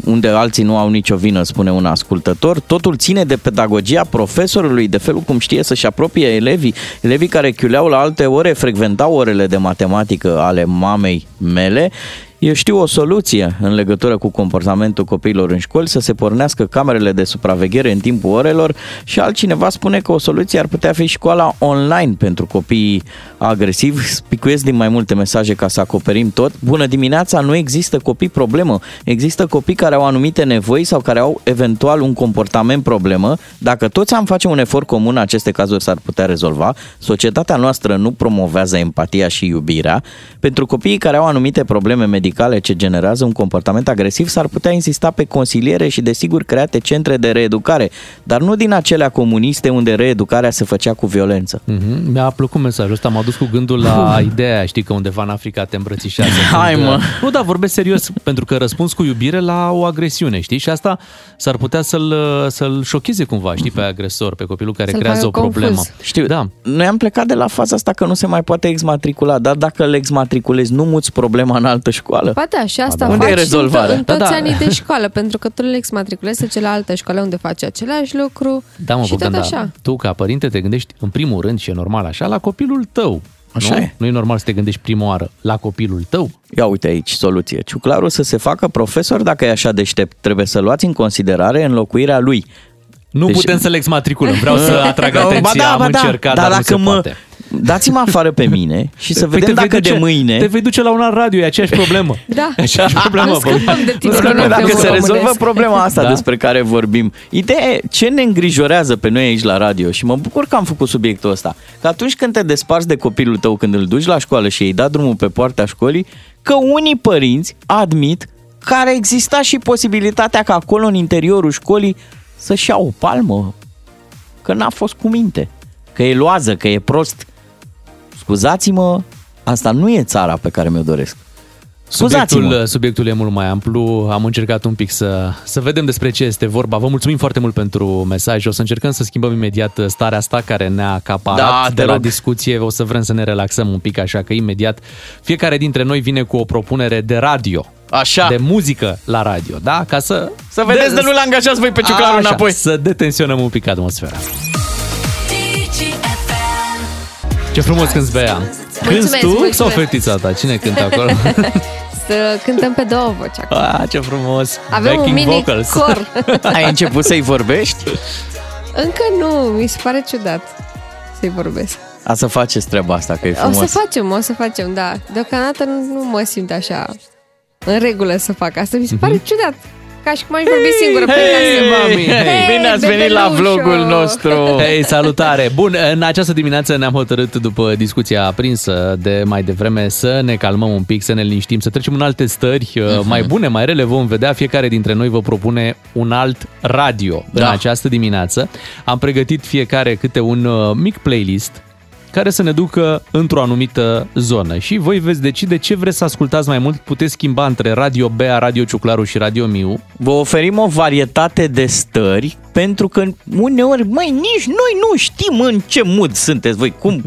unde alții nu au nicio vină, spune un ascultător. Totul ține de pedagogia profesorului, de felul cum știe să-și apropie elevii. Elevii care chiuleau la alte ore frecventau orele de matematică ale mamei mele. Eu știu o soluție în legătură cu comportamentul copiilor în școli, să se pornească camerele de supraveghere în timpul orelor și altcineva spune că o soluție ar putea fi școala online pentru copiii agresivi. Spicuiesc din mai multe mesaje ca să acoperim tot. Bună dimineața, nu există copii problemă. Există copii care au anumite nevoi sau care au eventual un comportament problemă. Dacă toți am face un efort comun, aceste cazuri s-ar putea rezolva. Societatea noastră nu promovează empatia și iubirea. Pentru copiii care au anumite probleme medicale ce generează un comportament agresiv, s-ar putea insista pe consiliere și, desigur, create centre de reeducare, dar nu din acelea comuniste unde reeducarea se făcea cu violență. Mm-hmm. Mi-a plăcut mesajul ăsta, m-a dus cu gândul la <laughs> ideea aia, știi că undeva în Africa te îmbrățișează. Hai, Când, mă. Nu, da, vorbesc serios, pentru că răspuns cu iubire la o agresiune, știi? Și asta s-ar putea să-l, să-l șocheze cumva, știi, pe agresor, pe copilul care Să-l creează o facă confuz. problemă. Știu, da. Noi am plecat de la faza asta că nu se mai poate exmatricula, dar dacă le exmatriculezi, nu muți problema în altă școală. Ba da, și asta Unde faci e rezolvarea? în, to- în Da, toți da. anii de <laughs> școală, pentru că tu le exmatriculezi să cealaltă școală unde faci același lucru Da, mă, și Bogdan, tot da. așa. tu ca părinte te gândești în primul rând și e normal așa la copilul tău. Așa nu? e. Nu e normal să te gândești prima oară la copilul tău. Ia uite aici, soluție. Ciuclarul să se facă profesor, dacă e așa deștept, trebuie să luați în considerare înlocuirea lui. Nu putem să le exmatriculăm, vreau să <laughs> atrag Ba atenția, am ba încercat, dar dar nu dacă se mă, poate. Dați-mă afară pe mine și să Păi vedem te vei dacă duce- de mâine... Te vei duce la un alt radio, e aceeași problemă. Da. Aceeași problemă. Nu scăpăm de tine, Nu scăpăm, din dacă nucleul se rezolvă românesc. problema asta Da. despre care vorbim. Ideea e, ce ne îngrijorează pe noi aici la radio și mă bucur că am făcut subiectul ăsta, că atunci când te desparți de copilul tău, când îl duci la școală și îi dat drumul pe poarta școlii, că unii părinți admit că ar exista și posibilitatea ca acolo în interiorul școlii să-și ia o palmă, că n-a fost cu minte, că e loază, că e prost. Scuzați-mă, asta nu e țara pe care mi-o doresc. Scuzați-mă. Subiectul, subiectul e mult mai amplu, am încercat un pic să, să vedem despre ce este vorba. Vă mulțumim foarte mult pentru mesaj. O să încercăm să schimbăm imediat starea asta care ne-a acaparat Da, te de la rog. discuție. O să vrem să ne relaxăm un pic, așa că imediat fiecare dintre noi vine cu o propunere de radio. Așa. De muzică la radio, da? Ca să... Să vedeți de nu-l angajați voi pe ciuclarul Așa, înapoi. Să detensionăm un pic atmosfera. Ce frumos cânti, Bea. Cânti Mulțumesc, tu mulțumesc. sau fetița ta? Cine cântă acolo? <laughs> Să cântăm pe două voci acum. ah, ce frumos. Avem un Backing mini vocals. cor. <laughs> Ai început să-i vorbești? Încă nu, mi se pare ciudat să-i vorbesc. A să faceți treaba asta, că e O frumos. să facem, o să facem, da. Deocamdată nu, nu mă simt așa în regulă să fac asta. Mi se pare ciudat. Ca și cum aș vorbi singură pe casă. mami, hei. Bine ați venit la bebelușo. vlogul nostru. Hei, salutare! Bun, în această dimineață ne-am hotărât, după discuția aprinsă de mai devreme, să ne calmăm un pic, să ne liniștim, să trecem în alte stări uh, mai bune, mai rele. Vom vedea, fiecare dintre noi vă propune un alt radio Da. în această dimineață. Am pregătit fiecare câte un uh, mic playlist care să ne ducă într-o anumită zonă. Și voi veți decide ce vreți să ascultați mai mult. Puteți schimba între Radio Bea, Radio Ciuclaru și Radio Miu. Vă oferim o varietate de stări, pentru că uneori, măi, nici noi nu știm în ce mood sunteți voi, cum...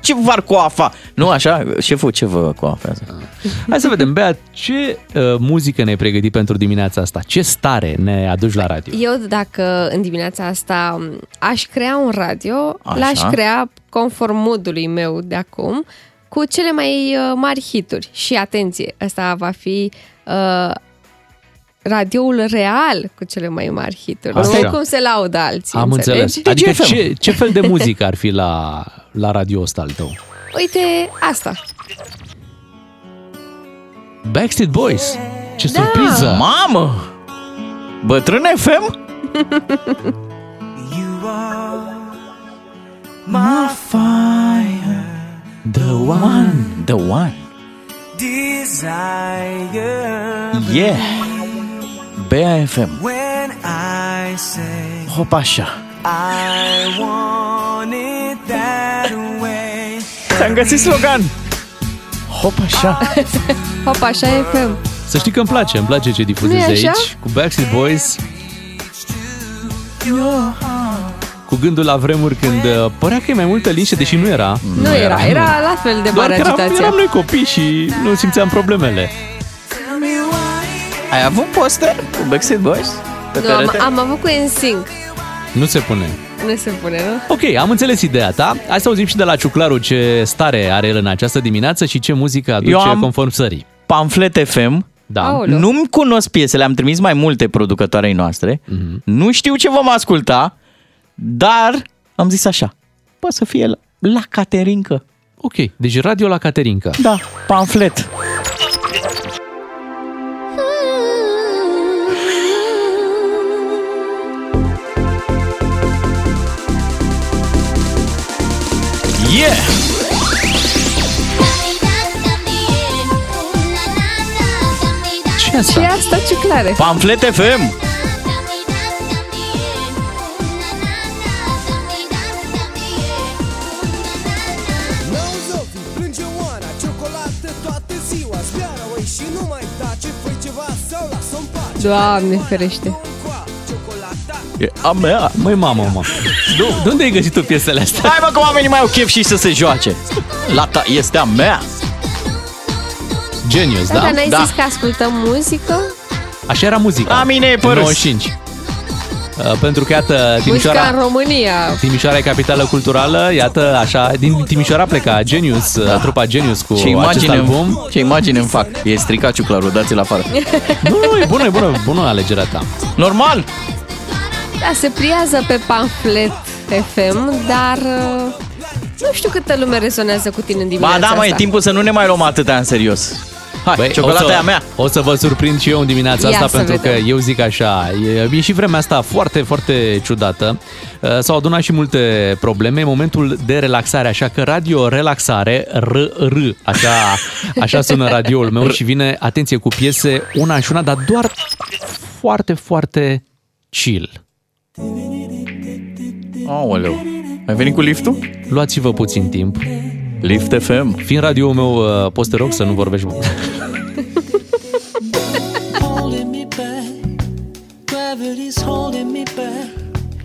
Ce v-ar coafa? Nu așa? Șeful, ce vă coafează? Hai să vedem, Bea, ce uh, muzică ne-ai pregătit pentru dimineața asta? Ce stare ne aduci la radio? Eu, dacă în dimineața asta m, aș crea un radio, Așa. l-aș crea conform modului meu de acum, cu cele mai uh, mari hituri. Și atenție, ăsta va fi uh, radioul real cu cele mai mari hituri. Așa. Nu cum se laudă alții, Am înțelegi? înțeles. Adică ce, ce fel de muzică ar fi la, la radio ăsta al tău? Uite asta. Backstreet Boys. Ce Da. surpriză! Mamă! Bătrân FM? <laughs> My fire, The one. The one. desire. Yeah. Bea FM. When I say Hop așa. I want it that way. Ți-am găsit slogan. Hop așa. <laughs> Hop, așa e FM. Să știi că îmi place, îmi place ce difuzezi Nu-i așa? aici, cu Backstreet Boys, cu gândul la vremuri când uh, părea că e mai multă liniște, deși nu era. Nu era, era la fel de Doar mare că eram, agitație. eram noi copii și nu simțeam problemele. Ai avut poster cu Backstreet Boys? Pe Nu, am, perete? am avut cu NSYNC. Nu se pune. Nu se pune, nu? Ok, am înțeles ideea ta. Hai să auzim și de la Ciuclaru ce stare are el în această dimineață și ce muzică aduce Eu am- conform sării. Pamflet FM. Da. Aoleu. Nu-mi cunosc piesele, am trimis mai multe producătoarei noastre. Mhm. Nu știu ce vom asculta, dar am zis așa. Poate să fie la, la Caterinca. Ok, deci radio la Caterinca. Da, pamflet. Yeah! Ce asta? Și asta ce clare. Pamflet FM! Zofii, plânge Oana, ciocolată toată ziua Spiara, oi, și nu mai da Ce făi ceva sau lasă-o în pace Doamne ferește. E a mea. Măi, mamă, mă. De, de unde ai găsit tu piesele astea? Hai mă că oamenii mai au chef și să se joace. La ta este a mea. Genius, Da, da? dar n-ai da. zis că ascultăm muzică? Așa era muzica. La mine e În părâs. 95. Uh, pentru că, iată, Muzica în Timișoara, România. Timișoara e capitală culturală, iată, așa, din Timișoara pleca Genius, da. trupa Genius cu Ce acest imagine, album. îmi, ce imagine îmi fac. E stricat ciuclarul, dați-l afară. Nu, nu, e bună, e bună, bună alegerea ta. Normal. Da, se pliază pe pamflet FM, dar uh, nu știu câtă lume rezonează cu tine în Ba dimineața da, mă, e asta. timpul să nu ne mai luăm atâta în serios. Hai, Băi, ciocolata o să, e a mea. O să vă surprind și eu în dimineața Ia asta să pentru vedem. că eu zic așa, e, e și vremea asta foarte, foarte ciudată. Uh, S-au adunat și multe probleme, e momentul de relaxare, așa că radio relaxare, R-R, așa, <laughs> așa sună radioul meu și vine, atenție, cu piese una și una, dar doar foarte, foarte chill. Aoleu. Ai venit cu liftul? Luați-vă puțin timp. Lift FM. Fiind radio-ul meu, uh, poți te rog să nu vorbești mult. Holding me back Gravity's holding me back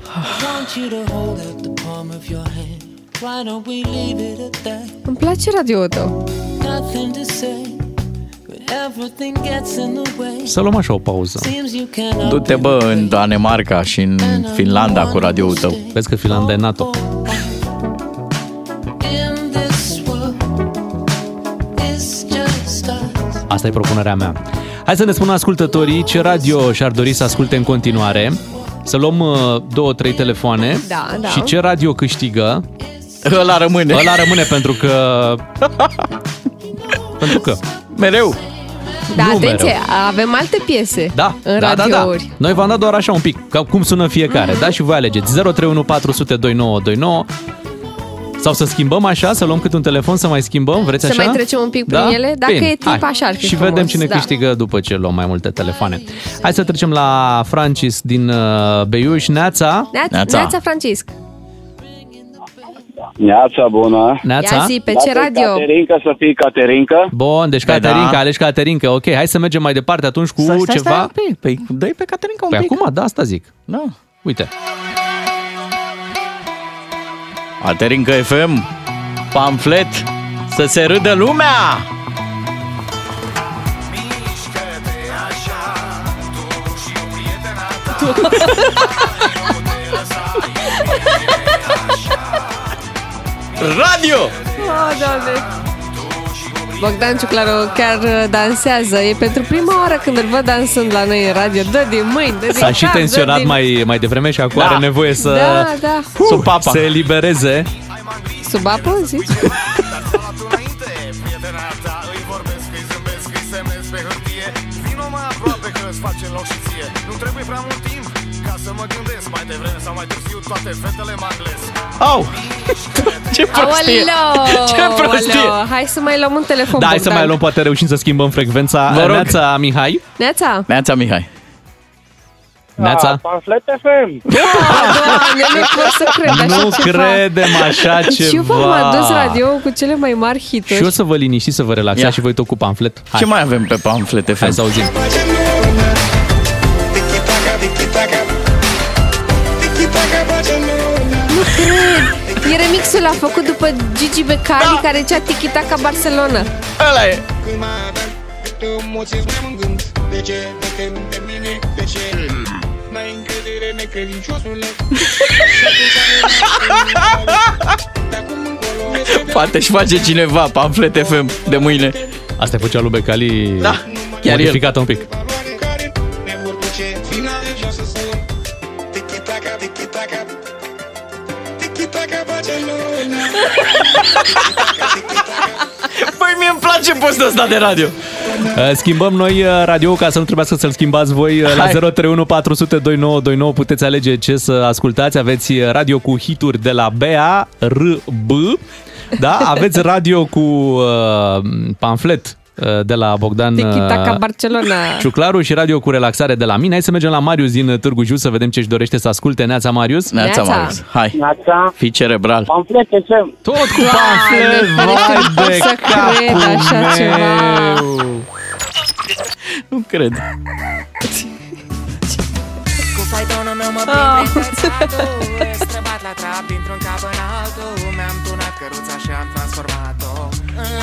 I want you to hold out the palm of your hand Why don't we leave it at that Îmi place radio tău. Să luăm așa o pauză. Seems you cannot Du-te, bă, în Danemarca și în Finlanda cu radioul tău. Vezi că Finlanda e NATO. in this world It's just us Asta e propunerea mea. Hai să ne spună ascultătorii ce radio și-ar dori să asculte în continuare. Să luăm uh, două, trei telefoane Da, da. și ce radio câștigă. Ăla rămâne. Ăla rămâne pentru că... <laughs> pentru că... Mereu. Da, Nu atenție, mereu. avem alte piese Da, în da, da, da. radiouri. Noi v-am dat doar așa un pic, ca cum sună fiecare, da? Și voi alegeți 031 400 2929 sau să schimbăm așa, să luăm cât un telefon, să mai schimbăm, vreți Să așa? mai trecem un pic prin ele? Dacă e timp, hai. așa ar fi Și frumos, vedem cine da. câștigă după ce luăm mai multe telefoane. Hai să trecem la Francis din uh, Beiuș. Neața. Neața, Neața Francisc. Neața bună. Neața. Ia zi, pe ce Dacă radio? Caterinca să fie Caterinca. Bun, deci Păi Caterinca, da. alegi Caterinca. Ok, hai să mergem mai departe atunci cu Stai, stai, ceva. stai un pic. Păi dă pe Caterinca un Păi pic. acum, da, asta zic. Da. Uite. Caterinca FM, pamflet, să se râdă lumea! <laughs> Radio! Oh, doamne. Bogdan Ciuclaru chiar uh, dansează. E pentru prima oară când îl văd dansând la noi în radio. Dă din mâini, dă din S-a și cap, dă tensionat din... mai, mai devreme și acum Da. are nevoie să Da, da. Sub apa. se elibereze. Sub apă, zici? <laughs> Au! <laughs> Ce prostie! Aoleo, Ce prostie! aoleo. Hai să mai luăm un telefon, Da, hai să Bogdan. mai luăm, poate reușim să schimbăm frecvența. Vă rog. Neața, Mihai. Neața. Neața Mihai. Neața. Pamflet FM. Doamne, nu pot să cred așa Nu ceva. credem așa ceva. Și eu v-am adus radio cu cele mai mari hituri. Și o să vă liniștiți, să vă relaxați Ia. și voi tot cu pamflet. Hai. Ce mai avem pe pamflet FM? Hai să auzim. Nu cred! E remixul l-a făcut după Gigi Becali, da. care cea tiki-taka Barcelona. Ăla e! <laughs> Poate își face cineva pamflet FM de mâine. Asta e făcea lui Becali Da, chiar el. modificată un pic. <laughs> Păi mie îmi place postul ăsta de radio. Uh, Schimbăm noi uh, radio ca să nu trebuiască să-l schimbați voi uh, la Hai. 031 400 2929 puteți alege ce să ascultați. Aveți uh, radio cu hituri de la BA, RB, da? Aveți radio cu uh, pamflet uh, de la Bogdan uh, Tiki-taka Barcelona. Ciuclaru și radio cu relaxare de la mine. Hai să mergem la Marius din uh, Târgu Jiu să vedem ce își dorește să asculte. Neața Marius. Neața, Marius. Hai. Neața. Fii cerebral. Pamflet FM. Tot cu Doamne, pamflet, ferește, nu pot vai de să cred capul așa ceva. meu. Nu cred. Cu faitonul meu mă Ah. prind prin cățatul Străbat la trap dintr-un cap în altul Mi-am tunat căruța și am transformat-o În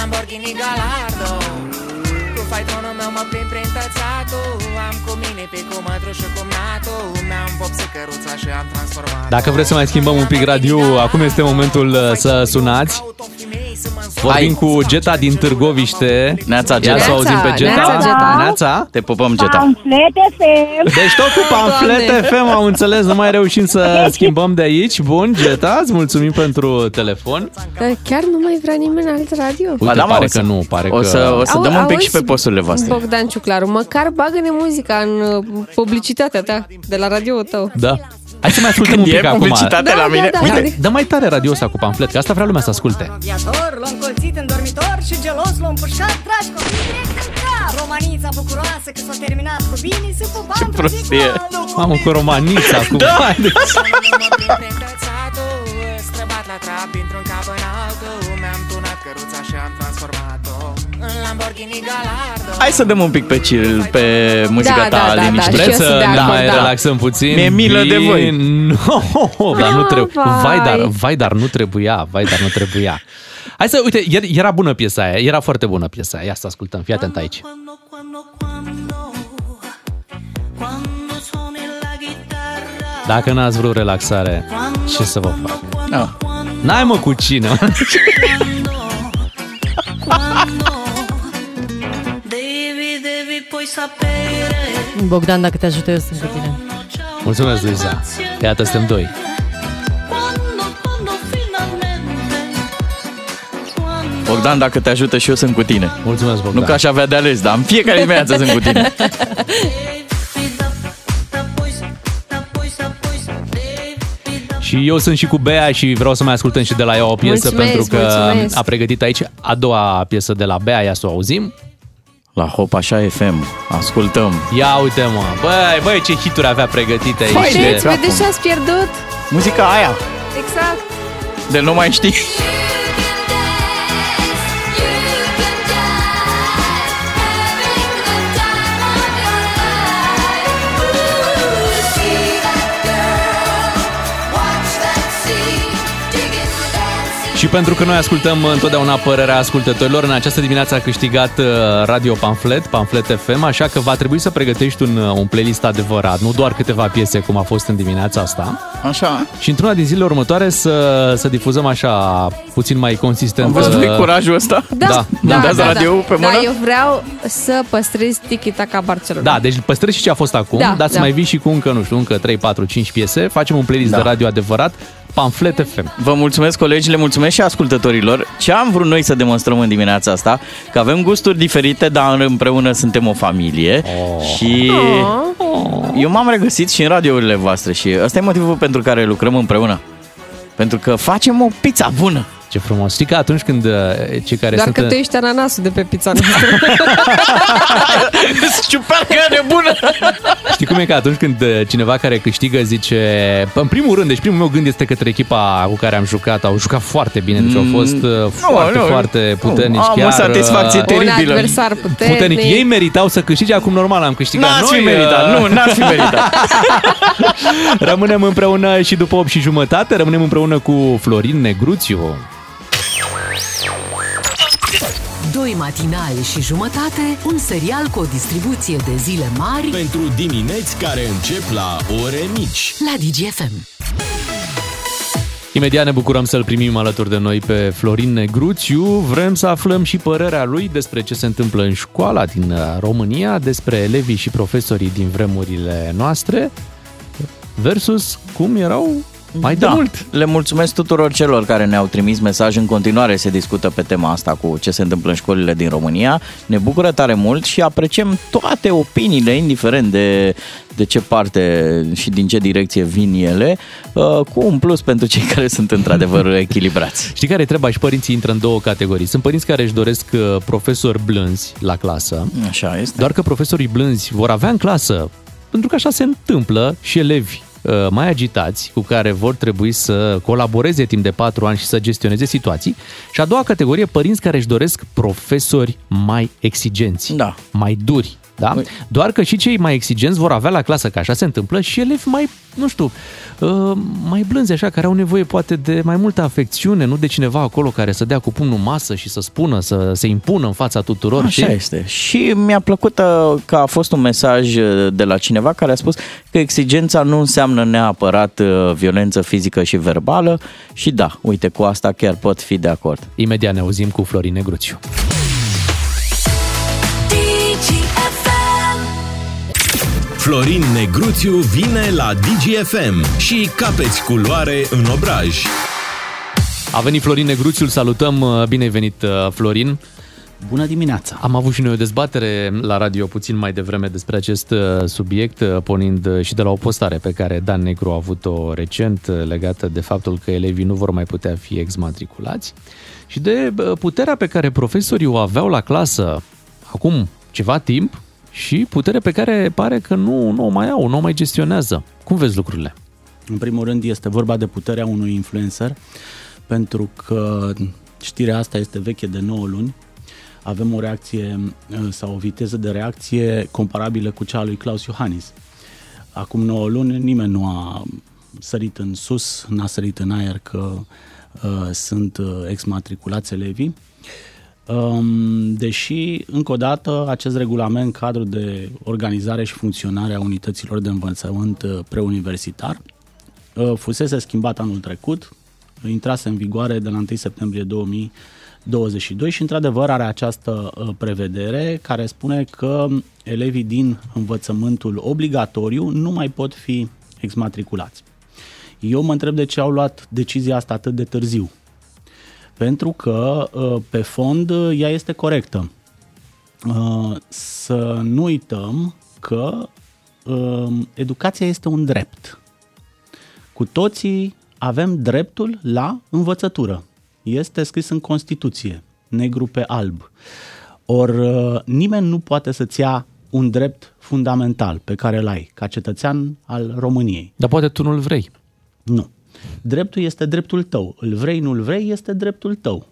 Lamborghini Gallardo Cu faitonul meu mă prind prin tățatul Am cu mine pe cu mătru și cu natul Mi-am vopsit căruța și am transformat Dacă vreți să mai schimbăm un pic radio, acum este momentul uh, să sunați. Vorbim cu Geta din Târgoviște. Neața, Ia Geta. să o auzim pe Geta. Neața, Geta. Neața. Te pupăm, Geta. Pamflet FM. Deci tot cu pamflet Doamne. FM am înțeles, nu mai reușim să schimbăm de aici. Bun, Geta, îți mulțumim pentru telefon. Dar chiar nu mai vrea nimeni alt radio? Uite, Ba da, mă, pare o să- că nu, pare O că... să, o să Au- dăm un pic auzi, și pe posturile voastre. Bogdan Ciuclaru, măcar bagă-ne muzica în uh, publicitatea ta de la radio tău. Da. Hai să mai ascultăm Când un e pic acum. publicitate Da, la da, mine. da. Uite, Uite, dă mai tare radio ăsta cu pamflet, că asta vrea lumea să asculte. Viator, l-am colțit în dormitor și gelos l-am pușcat, dragi copii, direct în cap. Romanița bucuroasă că s-a terminat cu bine, se pupam Ce prostie. Mamă, cu romanița, cu... Da. Hai, deci- Mă prind prin tățatul Străbat la trap dintr-un cap în altul Mi-am tunat căruța și Hai să dăm un pic pe, Cyril, pe muzica Da, ta da, da, liniște. da, și eu Vreți sunt să de ne acord, mai da. relaxăm puțin? Mi-e milă de voi. <laughs> Nu, dar nu Ah, trebuie. vai. Vai, dar, vai, dar nu trebuia. Vai, dar nu trebuia. Hai să, uite, ier- era bună piesa aia, era foarte bună piesa aia. Ia să ascultăm, fii atent aici. Dacă n-ați vrut relaxare, ce să vă fac? Da. N-ai mă cu cine. <laughs> Bogdan, dacă te ajută, eu sunt cu tine. Mulțumesc, Luiza. Iată, suntem doi. Bogdan, dacă te ajută și eu sunt cu tine. Mulțumesc, Bogdan. Nu că aș avea de ales, dar în fiecare dimineață sunt cu tine. <laughs> Și eu sunt și cu Bea și vreau să mai ascultăm și de la ea o piesă Mulțumesc, pentru că mulțumesc. a pregătit aici a doua piesă de la Bea, ia să o auzim. La Hop Așa FM, ascultăm. Ia uite mă, băi, băi ce hituri avea pregătite aici. Vai de Vedeți, capul. vedeți ce ați pierdut? Muzica aia. Exact. De nu mai știi. <laughs> Și pentru că noi ascultăm întotdeauna părerea ascultătorilor, în această dimineață a câștigat uh, Radio Pamflet, Pamflet FM, așa că va trebui să pregătești un, uh, un playlist adevărat, nu doar câteva piese cum a fost în dimineața asta. Așa. Și într-una din zilele următoare să, să difuzăm așa puțin mai consistent. Am văzut uh, curajul ăsta? Da, da, da, da, da, radio pe mână? Da, eu vreau să păstrez Tiki-Taka Barcelona. Da, deci păstrezi și ce a fost acum, Da, dar să da. mai vii și cu încă, nu știu, încă 3, 4, 5 piese, facem un playlist Da. de radio adevărat, Pamflet FM. Vă mulțumesc, colegi, le mulțumesc și ascultătorilor. Ce am vrut noi să demonstrăm în dimineața asta? Că avem gusturi diferite, dar împreună suntem o familie. Oh. Și eu m-am regăsit și în radiourile voastre și ăsta e motivul pentru care lucrăm împreună. Pentru că facem o pizza bună. Ce frumos. Știi că atunci când uh, cei care Doar sunt... că tu ești ananasul de pe pizza noastră. <laughs> Ciupercă nebună! Știi cum e că atunci când uh, cineva care câștigă zice... În primul rând, deci primul meu gând este către echipa cu care am jucat. Au jucat foarte bine, deci au fost uh, foarte, nu, foarte puternici. am o chiar, satisfacție uh, teribilă. Un adversar puternic. Puternic. Ei meritau să câștige, acum normal am câștigat N-ați noi. fi meritat, uh, nu, n-ați fi meritat. <laughs> rămânem împreună și după 8 și jumătate, rămânem împreună cu Florin Negruțiu. Doi matinali și jumătate, un serial cu o distribuție de zile mari Pentru dimineți care încep la ore mici. la DGFM. Imediat ne bucurăm să-l primim alături de noi pe Florin Negruțiu. Vrem să aflăm și părerea lui despre ce se întâmplă în școala din uh, România, despre elevii și profesorii din vremurile noastre, versus cum erau mai de da. mult. Le mulțumesc tuturor celor care ne-au trimis mesaj. În continuare se discută pe tema asta cu ce se întâmplă în școlile din România. Ne bucură tare mult și apreciem toate opiniile, indiferent de, de ce parte și din ce direcție vin ele, uh, cu un plus pentru cei care sunt într-adevăr <laughs> echilibrați. Știi care e treaba? Și părinții intră în două categorii. Sunt părinți care își doresc uh, profesori blânzi la clasă. Așa este. Doar că profesorii blânzi vor avea în clasă, pentru că așa se întâmplă, și elevi uh, mai agitați cu care vor trebui să colaboreze timp de patru ani și să gestioneze situații. Și a doua categorie, părinți care își doresc profesori mai exigenți, da. mai duri. Da? Doar că și cei mai exigenți vor avea la clasă, că așa se întâmplă, și elevi mai, nu știu, uh, mai blânzi așa, care au nevoie poate de mai multă afecțiune, nu de cineva acolo care să dea cu pumnul în masă și să spună, să se impună în fața tuturor. Așa știi? este. Și mi-a plăcut uh, că a fost un mesaj uh, de la cineva care a spus că exigența nu înseamnă neapărat uh, violență fizică și verbală și da, uite, cu asta chiar pot fi de acord. Imediat ne auzim cu Florin Negruțiu. Florin Negruțiu vine la DGFM și capeți culoare în obraj. A venit Florin Negruțiu, îl salutăm, bine ai venit uh, Florin. Bună dimineața! Am avut și noi o dezbatere la radio puțin mai devreme despre acest uh, subiect, uh, pornind uh, și de la o postare pe care Dan Negru a avut-o recent uh, legată de faptul că elevii nu vor mai putea fi exmatriculați și de uh, puterea pe care profesorii o aveau la clasă acum ceva timp și putere pe care pare că nu, nu o mai au, nu o mai gestionează. Cum vezi lucrurile? În primul rând este vorba de puterea unui influencer, pentru că știrea asta este veche de 9 luni. Avem o reacție uh, sau o viteză de reacție comparabilă cu cea a lui Claus Iohannis. Acum 9 luni nimeni nu a sărit în sus, n-a sărit în aer că uh, sunt uh, exmatriculați elevii. Um, deși, încă o dată, acest regulament cadru de organizare și funcționare a unităților de învățământ uh, preuniversitar uh, fusese schimbat anul trecut, intrase în vigoare de la 1 septembrie 2022 și, într-adevăr, are această uh, prevedere care spune că elevii din învățământul obligatoriu nu mai pot fi exmatriculați. Eu mă întreb de ce au luat decizia asta atât de târziu pentru că uh, pe fond uh, ea este corectă. Uh, să nu uităm că educația este un drept. Cu toții avem dreptul la învățătură. Este scris în Constituție, negru pe alb. Or nimeni nu poate să-ți ia un drept fundamental pe care îl ai ca cetățean al României. Dar poate tu nu-l vrei. Nu. Dreptul este dreptul tău. Îl vrei, nu-l vrei, este dreptul tău.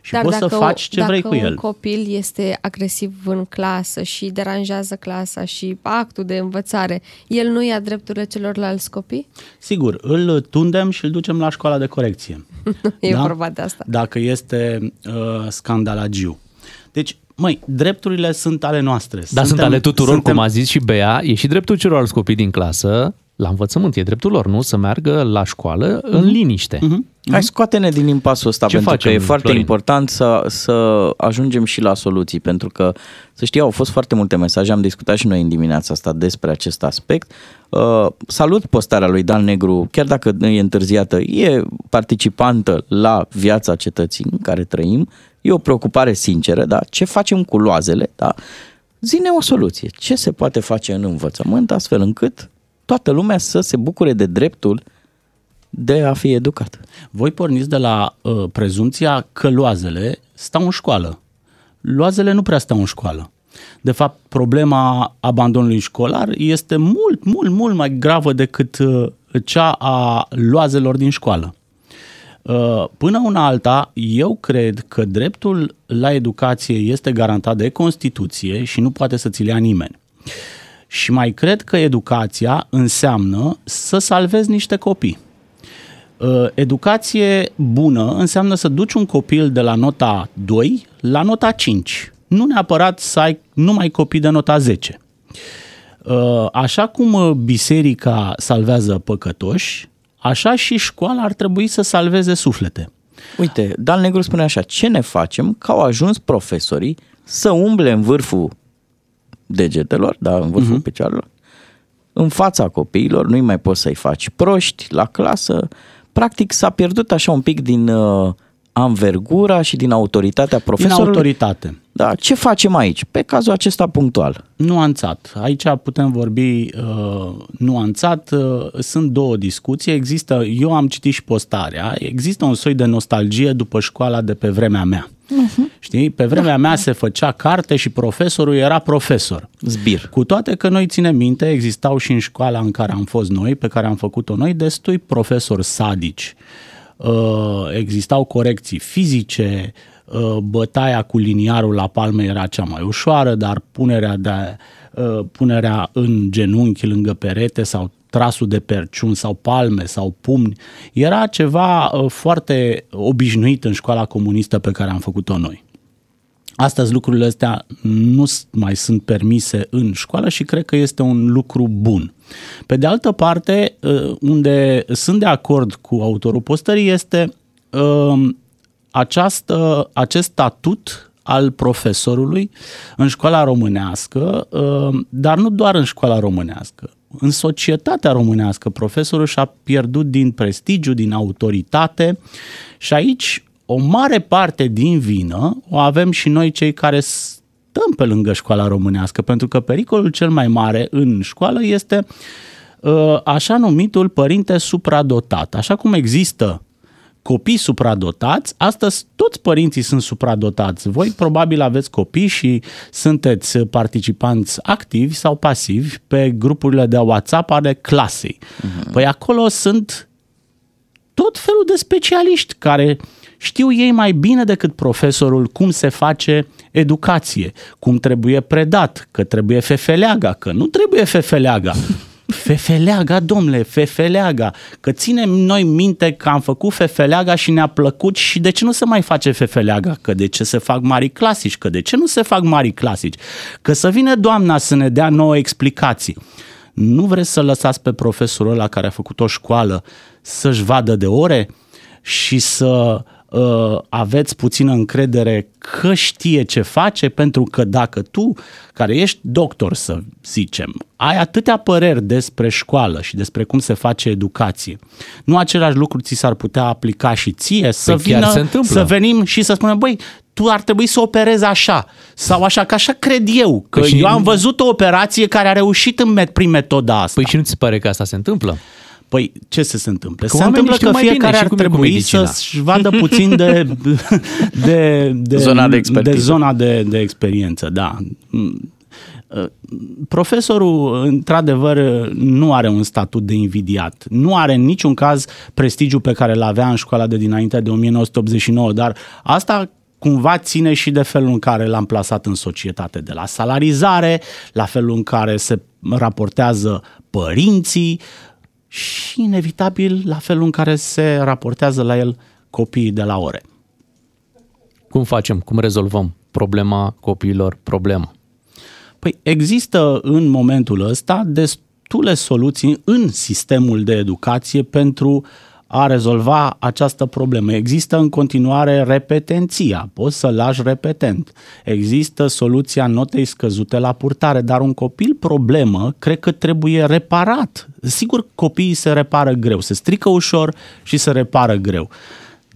Și Dar poți să dacă faci ce dacă vrei cu un el. copil este agresiv în clasă și deranjează clasa și actul de învățare, el nu ia drepturile celorlalți copii? Sigur, îl tundem și îl ducem la școala de corecție. <laughs> E Da? vorba de asta. Dacă este uh, scandalagiu. Deci, măi, drepturile sunt ale noastre. Dar sunt ale tuturor, cum a zis și Bea, e și dreptul celorlalți copii din clasă la învățământ, e dreptul lor, nu? Să meargă la școală în liniște. Hai, scoate-ne din impasul ăsta, Ce pentru facem, că e foarte Florin? important să, să ajungem și la soluții, pentru că, să știi, au fost foarte multe mesaje, am discutat și noi în dimineața asta despre acest aspect. Uh, salut postarea lui Dan Negru, chiar dacă e întârziată, e participantă la viața cetății în care trăim, e o preocupare sinceră, da? Ce facem cu loazele, da? Zine o soluție. Ce se poate face în învățământ astfel încât toată lumea să se bucure de dreptul de a fi educat. Voi porniți de la uh, prezumția că loazele stau în școală. Loazele nu prea stau în școală. De fapt, problema abandonului școlar este mult, mult, mult mai gravă decât uh, cea a loazelor din școală. Uh, Până una alta, eu cred că dreptul la educație este garantat de Constituție și nu poate să ți-l ia nimeni. Și mai cred că educația înseamnă să salvezi niște copii. Uh, Educație bună înseamnă să duci un copil de la nota 2 la nota 5. Nu neapărat să ai numai copii de nota 10. Uh, Așa cum uh, biserica salvează păcătoși, așa și școala ar trebui să salveze suflete. Uite, Dan Negru spune așa, ce ne facem că au ajuns profesorii să umble în vârful degetelor, da, în vârful uh-huh. picioarelor, în fața copiilor, nu-i mai poți să-i faci proști la clasă. Practic s-a pierdut așa un pic din uh, anvergura și din autoritatea profesorului. autoritate. Da, ce facem aici? Pe cazul acesta punctual. Nuanțat. Aici putem vorbi uh, nuanțat. Uh, sunt două discuții. Există, eu am citit și postarea, există un soi de nostalgie după școala de pe vremea mea. Uh-huh. Știi? Pe vremea mea se făcea carte și profesorul era profesor. Zbir. Cu toate că noi ținem minte, existau și în școala în care am fost noi, pe care am făcut-o noi, destui profesori sadici. Uh, existau corecții fizice, uh, bătaia cu liniarul la palme era cea mai ușoară, dar punerea, de, uh, punerea în genunchi lângă perete sau trasul de perciun sau palme sau pumni era ceva uh, foarte obișnuit în școala comunistă pe care am făcut-o noi. Astăzi lucrurile astea nu s- mai sunt permise în școală și cred că este un lucru bun. Pe de altă parte, uh, unde sunt de acord cu autorul postării este uh, această, acest statut al profesorului în școala românească, uh, dar nu doar în școala românească. În societatea românească, profesorul și-a pierdut din prestigiu, din autoritate și aici o mare parte din vină o avem și noi cei care stăm pe lângă școala românească, pentru că pericolul cel mai mare în școală este uh, așa numitul părinte supradotat. Așa cum există copii supradotați, astăzi toți părinții sunt supradotați. Voi probabil aveți copii și sunteți participanți activi sau pasivi pe grupurile de WhatsApp ale clasei. Uh-huh. Păi acolo sunt tot felul de specialiști care știu ei mai bine decât profesorul cum se face educație, cum trebuie predat, că trebuie fefeleaga, că nu trebuie fefeleaga. Fefeleaga, domnule, fefeleaga, că ținem noi minte că am făcut fefeleaga și ne-a plăcut și de ce nu se mai face fefeleaga? Că de ce se fac mari clasici? Că de ce nu se fac mari clasici? Că să vină doamna să ne dea nouă explicații. Nu vreți să lăsați pe profesorul ăla care a făcut o școală să-și vadă de ore și să uh, aveți puțină încredere că știe ce face, pentru că dacă tu, care ești doctor, să zicem, ai atâtea păreri despre școală și despre cum se face educație, nu același lucru ți s-ar putea aplica și ție să Păi chiar vină, se întâmplă. să venim și să spunem, băi, tu ar trebui să operezi așa sau așa, că așa cred eu, că Păi și- eu am văzut o operație care a reușit în met- prin metoda asta. Păi și nu ți se pare că asta se întâmplă? Păi ce să se întâmple? Că se oamenii întâmplă știu că mai bine fiecare și ar cum e cu trebui medicina. să-și vadă puțin de, <laughs> de, de Zona de expertiză. de zona de, de experiență, da. Profesorul, într-adevăr, nu are un statut de invidiat. Nu are în niciun caz prestigiul pe care îl avea în școala de dinainte de 1989, dar asta cumva ține și de felul în care l-am plasat în societate, de la salarizare, la felul în care se raportează părinții și, inevitabil, la felul în care se raportează la el copiii de la ore. Cum facem? Cum rezolvăm problema copiilor? Problema. Păi există în momentul ăsta destule soluții în sistemul de educație pentru a rezolva această problemă. Există în continuare repetenția, poți să lași repetent. Există soluția notei scăzute la purtare, dar un copil problemă cred că trebuie reparat. Sigur, copiii se repară greu, se strică ușor și se repară greu.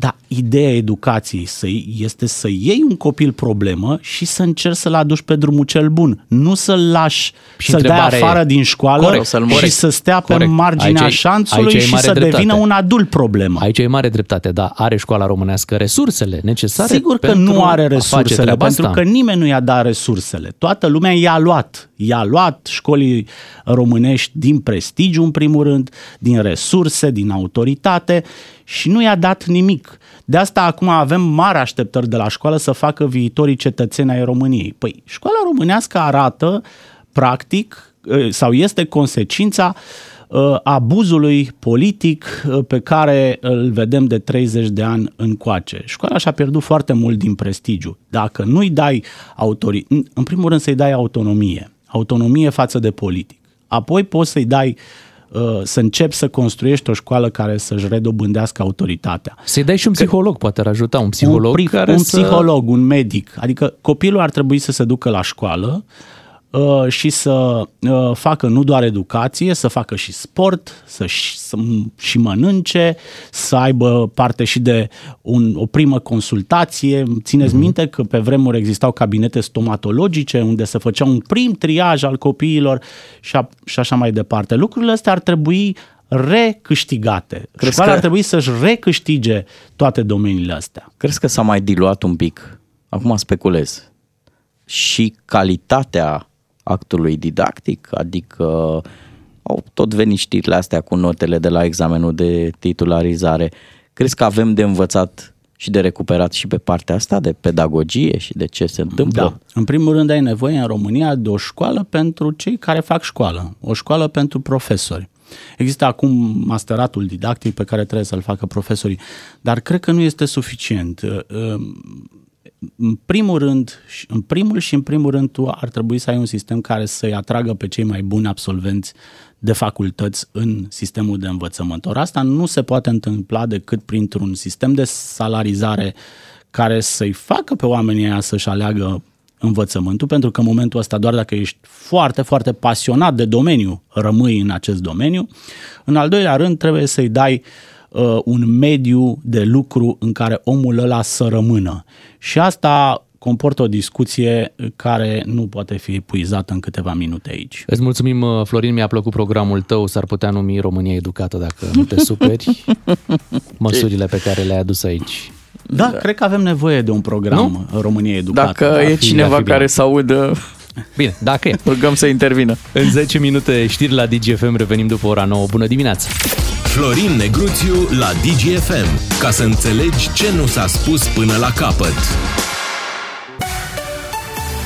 Dar ideea educației să este să iei un copil problemă și să încerci să-l aduci pe drumul cel bun. Nu să-l lași, Și să-l dai întrebarea afară e- din școală Corect, să-l și corect. să stea pe Corect. marginea Aici e- șanțului aici e și mare să dreptate. devină un adult problemă. Aici e mare dreptate, dar are școala românească resursele necesare Sigur că pentru nu are a face resursele, treaba pentru asta. că nimeni nu i-a dat resursele. Toată lumea i-a luat. I-a luat școlii românești din prestigiu, în primul rând, din resurse, din autoritate și nu i-a dat nimic. De asta acum avem mari așteptări de la școală să facă viitorii cetățeni ai României. Păi, școala românească arată, practic, eh, sau este consecința uh, abuzului politic uh, pe care îl vedem de 30 de ani încoace. Școala și-a pierdut foarte mult din prestigiu. Dacă nu-i dai autori... în primul rând să-i dai autonomie. Autonomie față de politic. Apoi poți să-i dai uh, să începi să construiești o școală care să-și redobândească autoritatea. Să-i dai și un psiholog, poate ar ajuta un psiholog un, pri- care un să... psiholog, un medic. Adică copilul ar trebui să se ducă la școală uh, și să uh, facă nu doar educație, să facă și sport, să, și- să și mănânce, să aibă parte și de un, o primă consultație. Țineți minte că pe vremuri existau cabinete stomatologice unde se făcea un prim triaj al copiilor și, a, și așa mai departe. Lucrurile astea ar trebui recâștigate. Crezi Școala că- ar trebui să-și recâștige toate domeniile astea. Crezi că s-a mai diluat un pic? Acum speculez. Și calitatea actului didactic, adică au tot venit știrile astea cu notele de la examenul de titularizare. Crezi că avem de învățat și de recuperat și pe partea asta de pedagogie și de ce se întâmplă? Da. În primul rând ai nevoie în România de o școală pentru cei care fac școală, o școală pentru profesori. Există acum masteratul didactic pe care trebuie să-l facă profesorii, dar cred că nu este suficient. În primul rând, și- în primul și în primul rând tu ar trebui să ai un sistem care să-i atragă pe cei mai buni absolvenți de facultăți în sistemul de învățământ. Ori asta nu se poate întâmpla decât printr-un sistem de salarizare care să-i facă pe oamenii aia să-și aleagă învățământul, pentru că în momentul ăsta doar dacă ești foarte, foarte pasionat de domeniu, rămâi în acest domeniu. În al doilea rând, trebuie să-i dai uh, un mediu de lucru în care omul ăla să rămână. Și asta comportă o discuție care nu poate fi epuizată în câteva minute aici. Îți mulțumim, uh, Florin, mi-a plăcut programul tău, s-ar putea numi România Educată dacă nu te superi. <laughs> Măsurile pe care le-ai adus aici. Da, cred că avem nevoie de un program nu? România Educată. Dacă Ar e fi- cineva ar fi bine. care să audă, Bine, dacă e. rugăm să intervină. În 10 minute știri la DGFM, revenim după ora 9. Bună dimineața! Florin Negruțiu la DGFM. Ca să înțelegi ce nu s-a spus până la capăt.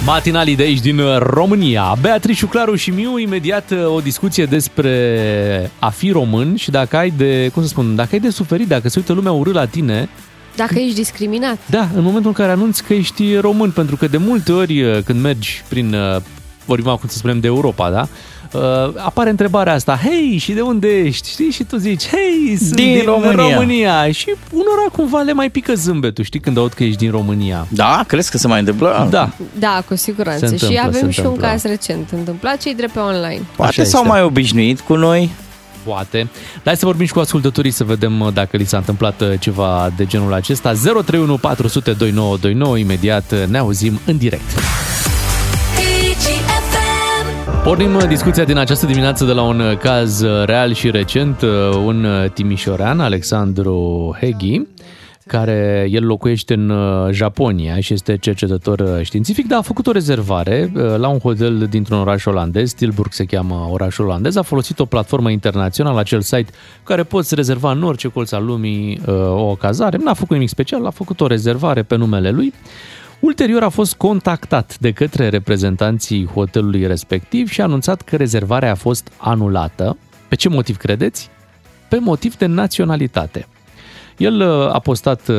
Matinalii de aici din uh, România. Beatrice Claru și Miu, imediat uh, o discuție despre a fi român și dacă ai de, cum să spun, dacă ai de suferit, dacă se uită lumea urât la tine, Dacă ești discriminat. Da, în momentul în care anunți că ești român, pentru că de multe ori uh, când mergi prin, uh, vorbim acum să spunem de Europa, da? Uh, apare întrebarea asta, hei, și de unde ești? Știi? Și tu zici, hei, sunt Din din, România." România. Și unora cumva le mai pică zâmbetul, știi, când aud că ești din România. Da? Crezi că se mai întâmplă? Da. Da, cu siguranță. Se întâmplă, și avem se și un întâmplă. caz recent întâmplat, cei drept pe online. Poate Așa s-au este. mai obișnuit cu noi. Poate. Dar hai să vorbim și cu ascultătorii să vedem uh, dacă li s-a întâmplat uh, ceva de genul acesta. 031 400 2929, imediat uh, ne auzim în direct. Pornim uh, discuția din această dimineață de la un uh, caz uh, real și recent, uh, un uh, timișorean, Alexandru Heghi, care el locuiește în uh, Japonia și este cercetător uh, științific, dar a făcut o rezervare uh, la un hotel dintr-un oraș olandez, Tilburg se cheamă orașul olandez, a folosit o platformă internațională, acel site cu care poți rezerva în orice colț al lumii o cazare. N-a făcut nimic special, a făcut o rezervare pe numele lui. Ulterior a fost contactat de către reprezentanții hotelului respectiv și a anunțat că rezervarea a fost anulată. Pe ce motiv credeți? Pe motiv de naționalitate. El uh, a postat uh,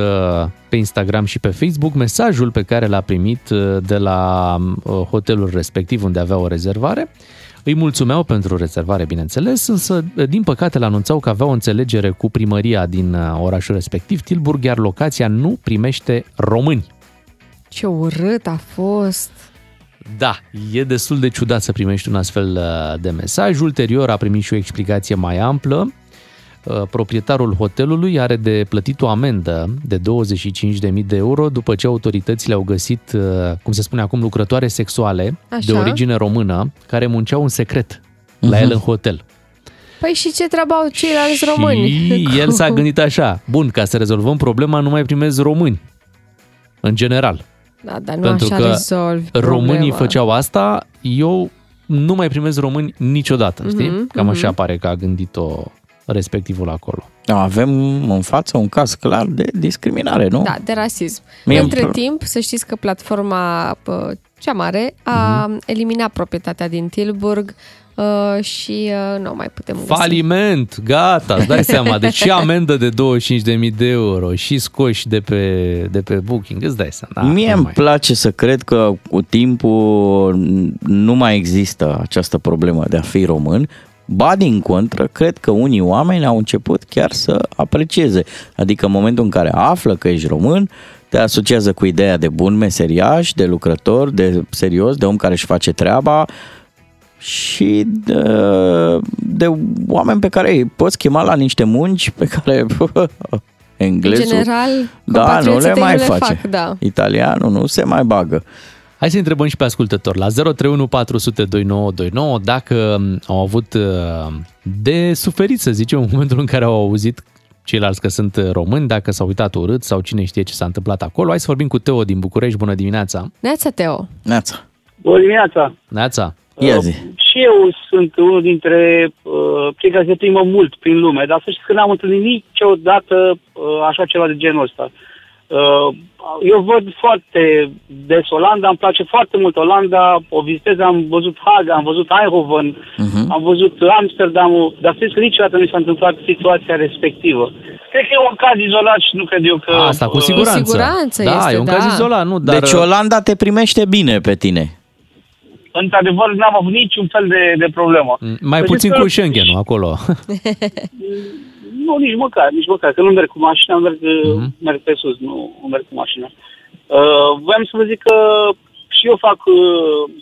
pe Instagram și pe Facebook mesajul pe care l-a primit uh, de la hotelul respectiv unde avea o rezervare. Îi mulțumeau pentru rezervare, bineînțeles, însă, din păcate, le anunțau că avea o înțelegere cu primăria din orașul respectiv, Tilburg, iar locația nu primește români. Ce urât a fost! Da, e destul de ciudat să primești un astfel de mesaj. Ulterior a primit și o explicație mai amplă Uh, proprietarul hotelului are de plătit o amendă de 25.000 de euro după ce autoritățile au găsit, uh, cum se spune acum, lucrătoare sexuale Așa. de origine română care munceau în secret la el în hotel. Păi și ce treabă au ceilalți români? Și <laughs> el s-a gândit așa, bun, ca să rezolvăm problema nu mai primez români, în general. Da, dar nu Pentru așa că rezolvi românii problema. făceau asta, eu nu mai primez români niciodată, știi? Mhm, Cam așa mhm. pare că a gândit-o respectivul acolo. Da, avem în față un caz clar de discriminare, nu? Da, de rasism. Mie Între îmi pl- timp, să știți că platforma pă, cea mare a Mhm. eliminat proprietatea din Tilburg uh, și uh, nu o mai putem găsi. Faliment, gata, îți dai seama. <laughs> Deci și amendă de 25.000 de euro și scoși de pe, de pe booking, îți dai seama. Da, Mie nu îmi mai. place să cred că cu timpul nu mai există această problemă de a fi român, Ba din contră, cred că unii oameni au început chiar să aprecieze. Adică în momentul în care află că ești român, te asociază cu ideea de bun meseriaș, de lucrător, de serios, de om care își face treaba și de, de oameni pe care îi poți chema la niște munci pe care <laughs> englezul... În general, da, nu compatrioții le tăi mai nu le face. fac, da. Italianul nu se mai bagă. Hai să întrebăm și pe ascultător la 031 400 2929 dacă um, au avut uh, de suferit, să zicem, în momentul în care au auzit ceilalți că sunt uh, români, dacă s-au uitat urât sau cine știe ce s-a întâmplat acolo. Hai să vorbim cu Teo din București. Bună dimineața! Neața, Teo! Neața! Bună dimineața! Neața! Ia zi! Și eu sunt unul dintre uh, cei care se plimbă mult prin lume, dar să știți că n-am întâlnit niciodată uh, așa ceva de genul ăsta. Uh, eu văd foarte des Olanda, îmi place foarte mult Olanda, o vizitez, am văzut Haga, am văzut Eindhoven, uh-huh. am văzut Amsterdamul, dar știți că niciodată nu mi s-a întâmplat situația respectivă. Cred că e un caz izolat și nu cred eu că... Asta cu siguranță. Cu siguranță da, este, e un da. caz izolat, nu? Dar, Deci Olanda te primește bine pe tine. Într-adevăr, n-am avut niciun fel de, de problemă. Mai Să puțin știți cu că- Schengen acolo. <laughs> <laughs> Nu, nici măcar, nici măcar. Că nu merg cu mașina, merg, Mhm. uh-huh. merg pe sus, nu, nu merg cu mașina. Uh, voiam să vă zic că și eu fac, uh,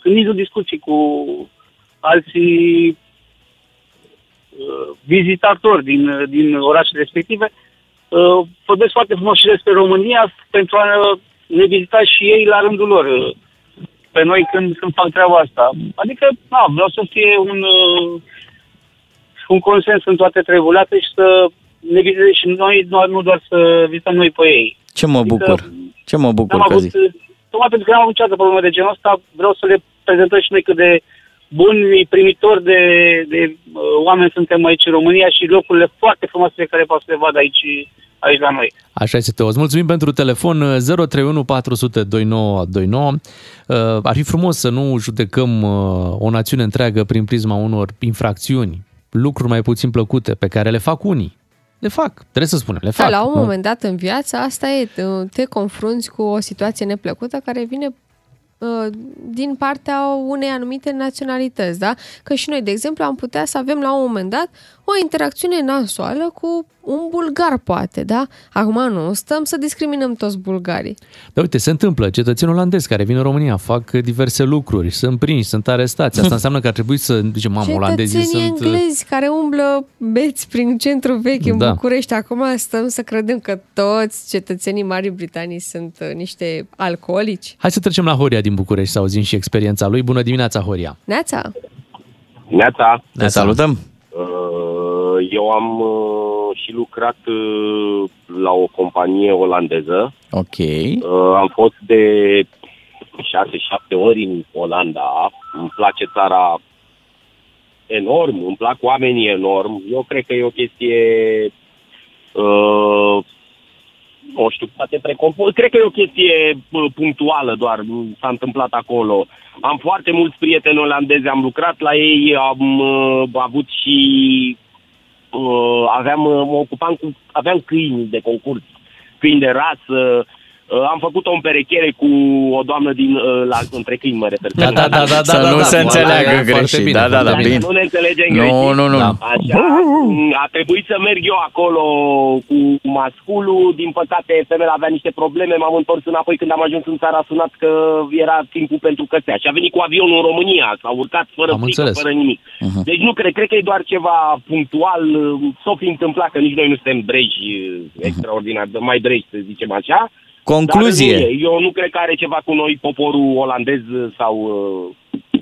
când nici discuții cu alții uh, vizitatori din, din orașele respective, uh, vorbesc foarte frumos și despre România pentru a ne vizita și ei la rândul lor uh, pe noi când, când fac treaba asta. Adică, na, vreau să fie un, uh, un consens în toate treburile și să ne viziteze și noi, nu, nu doar să vizităm noi pe ei. Ce mă Adică bucur. Ce mă bucur N-am că avut, zic. tocmai pentru că n-am avut niciodată probleme de genul ăsta, vreau să le prezentăm și noi cât de buni primitori de, de uh, oameni suntem aici în România și locurile foarte frumoase pe care poate să le vadă aici, aici la noi. Așa este, Teo. Îți mulțumim pentru telefon 031 400 2929. Uh, Ar fi frumos să nu judecăm uh, o națiune întreagă prin prisma unor infracțiuni, lucruri mai puțin plăcute pe care le fac unii. Le fac, trebuie să spunem, le Da, fac. la un nu? moment dat în viață, asta e, te, te confrunți cu o situație neplăcută care vine uh, din partea unei anumite naționalități, da? Că și noi, de exemplu, am putea să avem la un moment dat o interacțiune nasoală cu un bulgar, poate, da? Acum nu, stăm să discriminăm toți bulgarii. Dar uite, se întâmplă, cetățeni olandezi care vin în România, fac diverse lucruri, sunt prinși, sunt arestați. Asta <laughs> înseamnă că ar trebui să zicem, mamă, olandezii Cetățenii sunt... uh, englezi care umblă beți prin centru vechi în Da. București. Acum stăm să credem că toți cetățenii Marii Britanii sunt uh, niște alcoolici. Hai să trecem la Horia din București să auzim și experiența lui. Bună dimineața, Horia! Neața! Neața. Ne salutăm. Uh, Eu am uh, și lucrat uh, la o companie olandeză. Ok. Uh, am fost de 6-7 ori în Olanda. Îmi place țara enorm, îmi plac oamenii enorm. Eu cred că e o chestie uh, nu știu, poate precompus. Cred că e o chestie bă, punctuală doar, s-a întâmplat acolo. Am foarte mulți prieteni olandezi, am lucrat la ei, am uh, avut și... Uh, aveam, uh, mă ocupam cu... Aveam câini de concurs, câini de rasă, Uh, am făcut o împerechiere cu o doamnă din uh, la, între câini, mă refer. Da, da, da, da, Să da, nu da, se da, înțeleagă da, greșit. bine, Da, da, da, bine. Nu ne înțelegem Nu, greșit. nu, nu. Da. Așa, a trebuit să merg eu acolo cu masculul. Din păcate, femeia avea niște probleme. M-am întors înapoi când am ajuns în țară. A sunat că era timpul pentru căsea. Și a venit cu avionul în România. S-a urcat fără Am frică, înțeles. fără nimic. Mhm. Deci nu cred. Cred că e doar ceva punctual. S-o fi întâmplat că nici noi nu suntem breji extraordinar, mai breji, să zicem așa. Concluzie. Dar nu e. Eu nu cred că are ceva cu noi, poporul olandez sau... uh,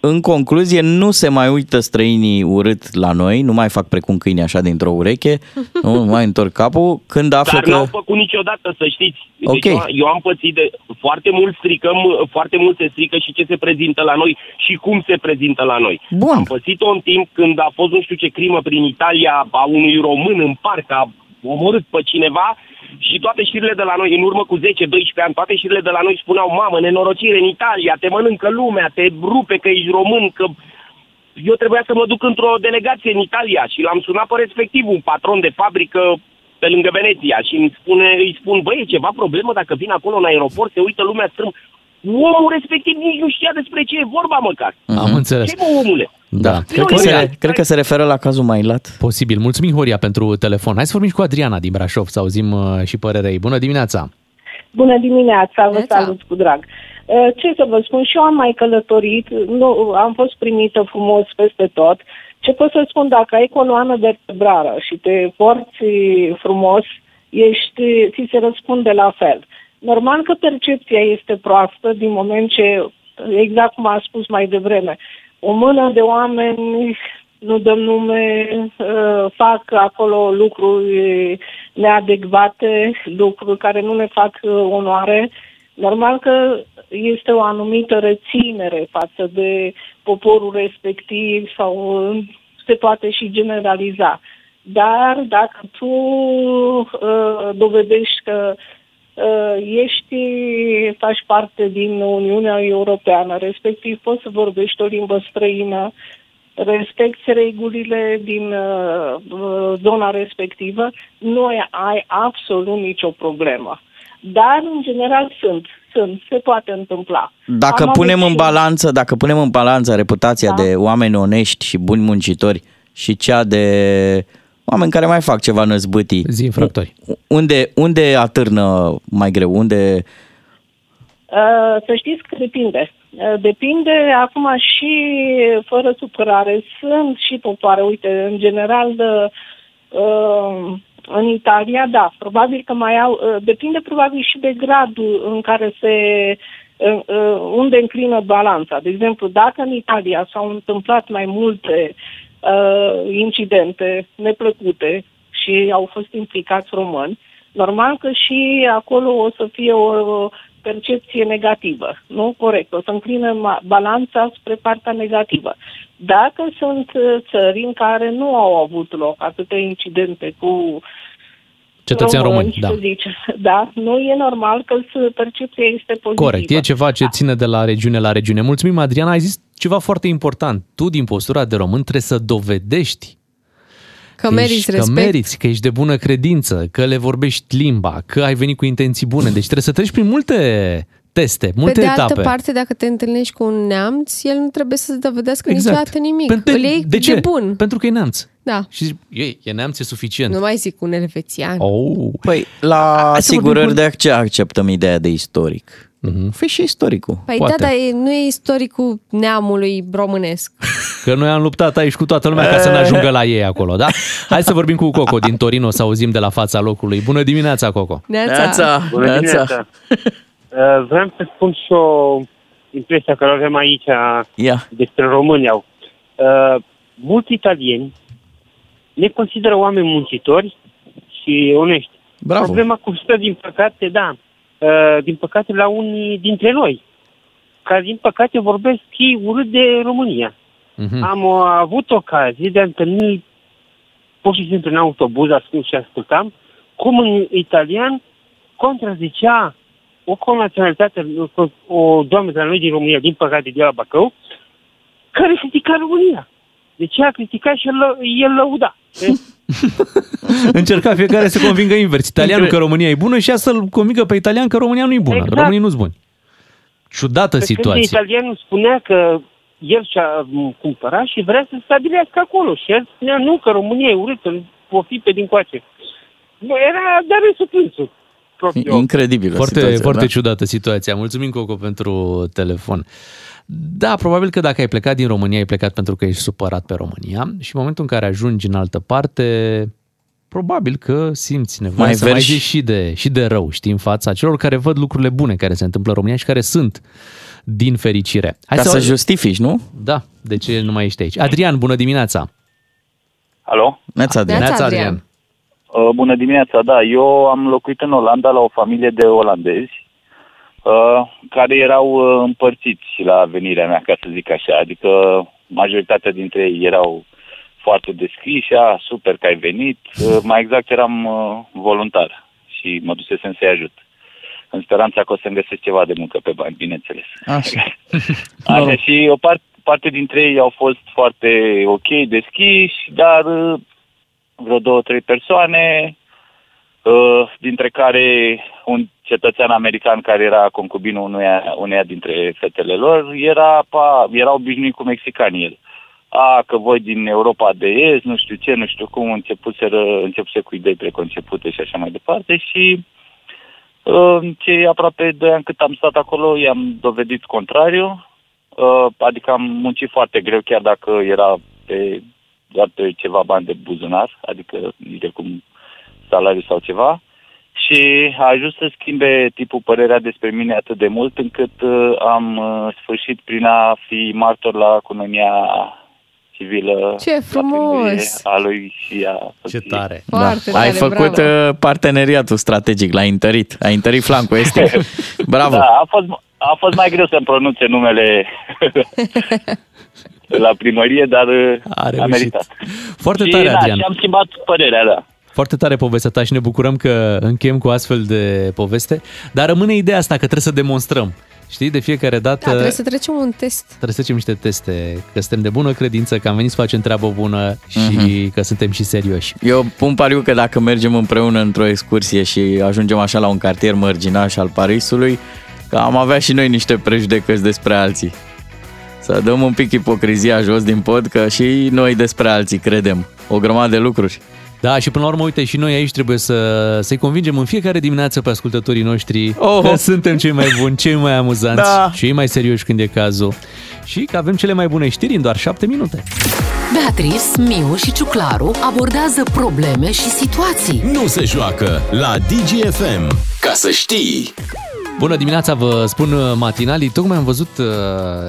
În concluzie, nu se mai uită străinii urât la noi, nu mai fac precum câini așa dintr-o ureche, <laughs> nu mai întorc capul, când află Dar că... n-au făcut niciodată, să știți. Deci Ok. eu, eu am pățit de... Foarte mult stricăm, foarte mult se strică și ce se prezintă la noi și cum se prezintă la noi. Bun. Am pățit-o în timp când a fost nu știu ce crimă prin Italia a unui român în parc, a omorât pe cineva și toate știrile de la noi, în urmă cu 10-12 ani, toate știrile de la noi spuneau, mamă, nenorocire în Italia, te mănâncă lumea, te rupe că ești român, că eu trebuia să mă duc într-o delegație în Italia și l-am sunat pe respectiv, un patron de fabrică pe lângă Veneția și îmi spune, îi spun, băi, e ceva problemă dacă vin acolo în aeroport, se uită lumea strâm. Omul respectiv nici nu știa despre ce e vorba măcar. Am înțeles. Ce bă, omule? Da. Cred că, se, cred că se referă la cazul Mailat. Posibil. Mulțumim, Horia, pentru telefon. Hai să vorbim și cu Adriana din Brașov, să auzim uh, și părerea ei. Bună dimineața! Bună dimineața, vă salut cu drag. Uh, Ce să vă spun, și eu am mai călătorit, nu, am fost primită frumos peste tot. Ce pot să spun, dacă ai coloană vertebrală și te porți frumos, ești, ți se răspunde la fel. Normal că percepția este proastă din moment ce, exact cum am spus mai devreme, o mână de oameni, nu dăm nume, uh, fac acolo lucruri neadecvate, lucruri care nu ne fac uh, onoare. Normal că este o anumită reținere față de poporul respectiv sau uh, se poate și generaliza. Dar dacă tu uh, dovedești că uh, ești, faci parte din Uniunea Europeană, respectiv poți să vorbești o limbă străină, respecti regulile din uh, uh, zona respectivă, nu ai, ai absolut nicio problemă. Dar, în general, sunt. Sunt. Se poate întâmpla. Dacă Am punem avut în și- balanță, dacă punem în balanță reputația Da. de oameni onești și buni muncitori și cea de oameni care mai fac ceva năzbâtii. Zi infractori. Unde, unde atârnă mai greu? Unde Uh, să știți că depinde. Uh, depinde acum și fără supărare. Sunt și popoare, uite, în general de, uh, în Italia, da, probabil că mai au, uh, depinde probabil și de gradul în care se uh, uh, unde înclină balanța. De exemplu, dacă în Italia s-au întâmplat mai multe uh, incidente neplăcute și au fost implicați români, normal că și acolo o să fie o percepție negativă, nu? Corect. O să înclină ma- balanța spre partea negativă. Dacă sunt uh, țări în care nu au avut loc atâtea incidente cu Cetățeni români, da. să zice, da, nu e normal că s- percepția este pozitivă. Corect, e ceva ce ține de la regiune la regiune. Mulțumim, Adriana. Ai zis ceva foarte important. Tu, din postura de român, trebuie să dovedești Că meriți ești, respect. Că meriți, că ești de bună credință, că le vorbești limba, că ai venit cu intenții bune. Deci trebuie să treci prin multe teste, multe Pe de etape. altă parte, dacă te întâlnești cu un neamț, el nu trebuie să-ți dovedească Exact. niciodată nimic. Pentru- Îl iei de ce? de bun. Pentru că e neamț. Da. Și zici, ei, e neamț, e suficient. Nu mai zic un elvețian. Oh. Păi, la Hai să vorbim asigurări cu- de ce acceptăm ideea de istoric? Mhm. Fii și istoricul. Păi da, dar e- nu e istoricul neamului românesc. Că noi am luptat aici cu toată lumea ca să ne ajungă la ei acolo, da? <laughs> Hai să vorbim cu Coco din Torino, să auzim de la fața locului. Bună dimineața, Coco! Neața. Bună dimineața! <laughs> Uh, Vreau să spun și o impresia care o avem aici yeah. despre români au. Uh, mulți italieni ne consideră oameni muncitori și onești. Bravo. Problema constă, din păcate, da, uh, din păcate, la unii dintre noi, care, din păcate, vorbesc ei urât de România. Mhm. Am uh, avut ocazie de a întâlni pur și simplu în autobuz ascult și ascultam cum în italian contrazicea o conaționalitate, o doamnă de la noi din România, din păcate de la Bacău, care critica România. Deci ea critica și el, el lăuda. <laughs> <laughs> Încerca fiecare să convingă invers. Italianul că România e bună și ea să-l convingă pe italian că România nu e bună. Exact. Românii nu sunt buni. Ciudată Pe când situație. italianul spunea că el și-a m, cumpărat și vrea să stabilească acolo. Și el spunea nu, că România e urâtă, o fi pe din coace. Nu, era dar râsul plânsul. Propriu. Incredibilă Foarte, situația, foarte da. ciudată situația. Mulțumim, Coco, pentru telefon. Da, probabil că dacă ai plecat din România, ai plecat pentru că ești supărat pe România și în momentul în care ajungi în altă parte, probabil că simți nevoia Mai să mai vergi. zici și de, și de rău, știi, în fața celor care văd lucrurile bune care se întâmplă în România și care sunt din fericire. Ca să justifici, nu? Da, de ce nu mai ești aici? Adrian, bună dimineața! Alo? Neața, Adrian. Neața, Adrian. Uh, bună dimineața, da. Eu am locuit în Olanda la o familie de olandezi uh, care erau uh, împărțiți la venirea mea, ca să zic așa. Adică majoritatea dintre ei erau foarte descriși, a, super că ai venit. Uh, mai exact eram uh, voluntar și mă dusesem să-i ajut. În speranța că o să-mi găsesc ceva de muncă pe bani, bineînțeles. Așa. <laughs> Așa, și o part, parte dintre ei au fost foarte ok, deschiși, dar uh, vreo două, trei persoane, uh, dintre care un cetățean american care era concubinul uneia, uneia dintre fetele lor, era, pa, era obișnuit cu mexicanii el. A, că voi din Europa de Est, nu știu ce, nu știu cum, începuseră, începuse cu idei preconcepute și așa mai departe și uh, în cei aproape doi ani cât am stat acolo, i-am dovedit contrariu, uh, adică am muncit foarte greu, chiar dacă era pe, doar pe ceva bani de buzunar, adică nici de cum salariu sau ceva. Și a ajuns să schimbe tipul părerea despre mine atât de mult încât uh, am uh, sfârșit prin a fi martor la cununia civilă Ce frumos! a lui și a Ce tare! Foarte Da. Ai tare, făcut bravo. uh, parteneriatul strategic, l-ai întărit. Ai întărit flancul estic. <laughs> Bravo! Da, a fost, a fost mai greu să-mi pronunțe numele <laughs> la primărie, dar uh, a, reușit. meritat. Foarte și, tare, da, Adrian. Și am schimbat părerea, da. Foarte tare povestea ta și ne bucurăm că încheiem cu astfel de poveste, dar rămâne ideea asta că trebuie să demonstrăm. Știi, de fiecare dată Da, trebuie să trecem un test. trebuie să facem niște teste, că suntem de bună credință, că am venit să facem treabă bună și Mhm. că suntem și serioși. Eu pun pariu că dacă mergem împreună într-o excursie și ajungem așa la un cartier mărginaș al Parisului, că am avea și noi niște prejudecăți despre alții. Să dăm un pic ipocrizia jos din pod, că și noi despre alții credem o grămadă de lucruri. Da, și până la urmă, uite, și noi aici trebuie să, să-i convingem în fiecare dimineață pe ascultătorii noștri Oh. că suntem cei mai buni, cei mai amuzanți, Da. cei mai serioși când e cazul și că avem cele mai bune știri în doar șapte minute. Beatrice, Miu și Ciuclaru abordează probleme și situații. Nu se joacă la DGFM. Ca să știi! Bună dimineața, vă spun uh, matinalii. Tocmai am văzut, uh,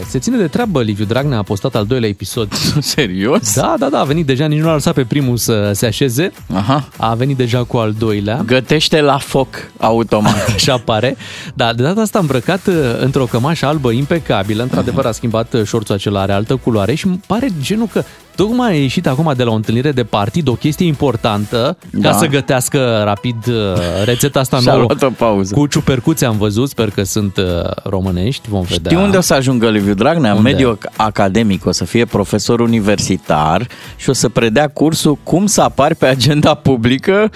se ține de treabă, Liviu Dragnea a postat al doilea episod. <laughs> Serios? Da, da, da, a venit deja, nici nu l-a lăsat pe primul să se așeze. Aha. A venit deja cu al doilea. Gătește la foc automat. <laughs> Așa pare. Dar de data asta îmbrăcat uh, într-o cămașă albă impecabilă. Într-adevăr a schimbat uh, șorțul acela, are altă culoare și îmi pare genul că tocmai a ieșit acum de la o întâlnire de partid, o chestie importantă, Da. ca să gătească rapid uh, rețeta asta Și-a nouă. luat o pauză. Cu ciupercuțe am văzut, sper că sunt uh, românești, vom vedea. Știi unde o să ajungă Liviu Dragnea? În Unde? mediul academic. O să fie profesor universitar și o să predea cursul cum să apari pe agenda publică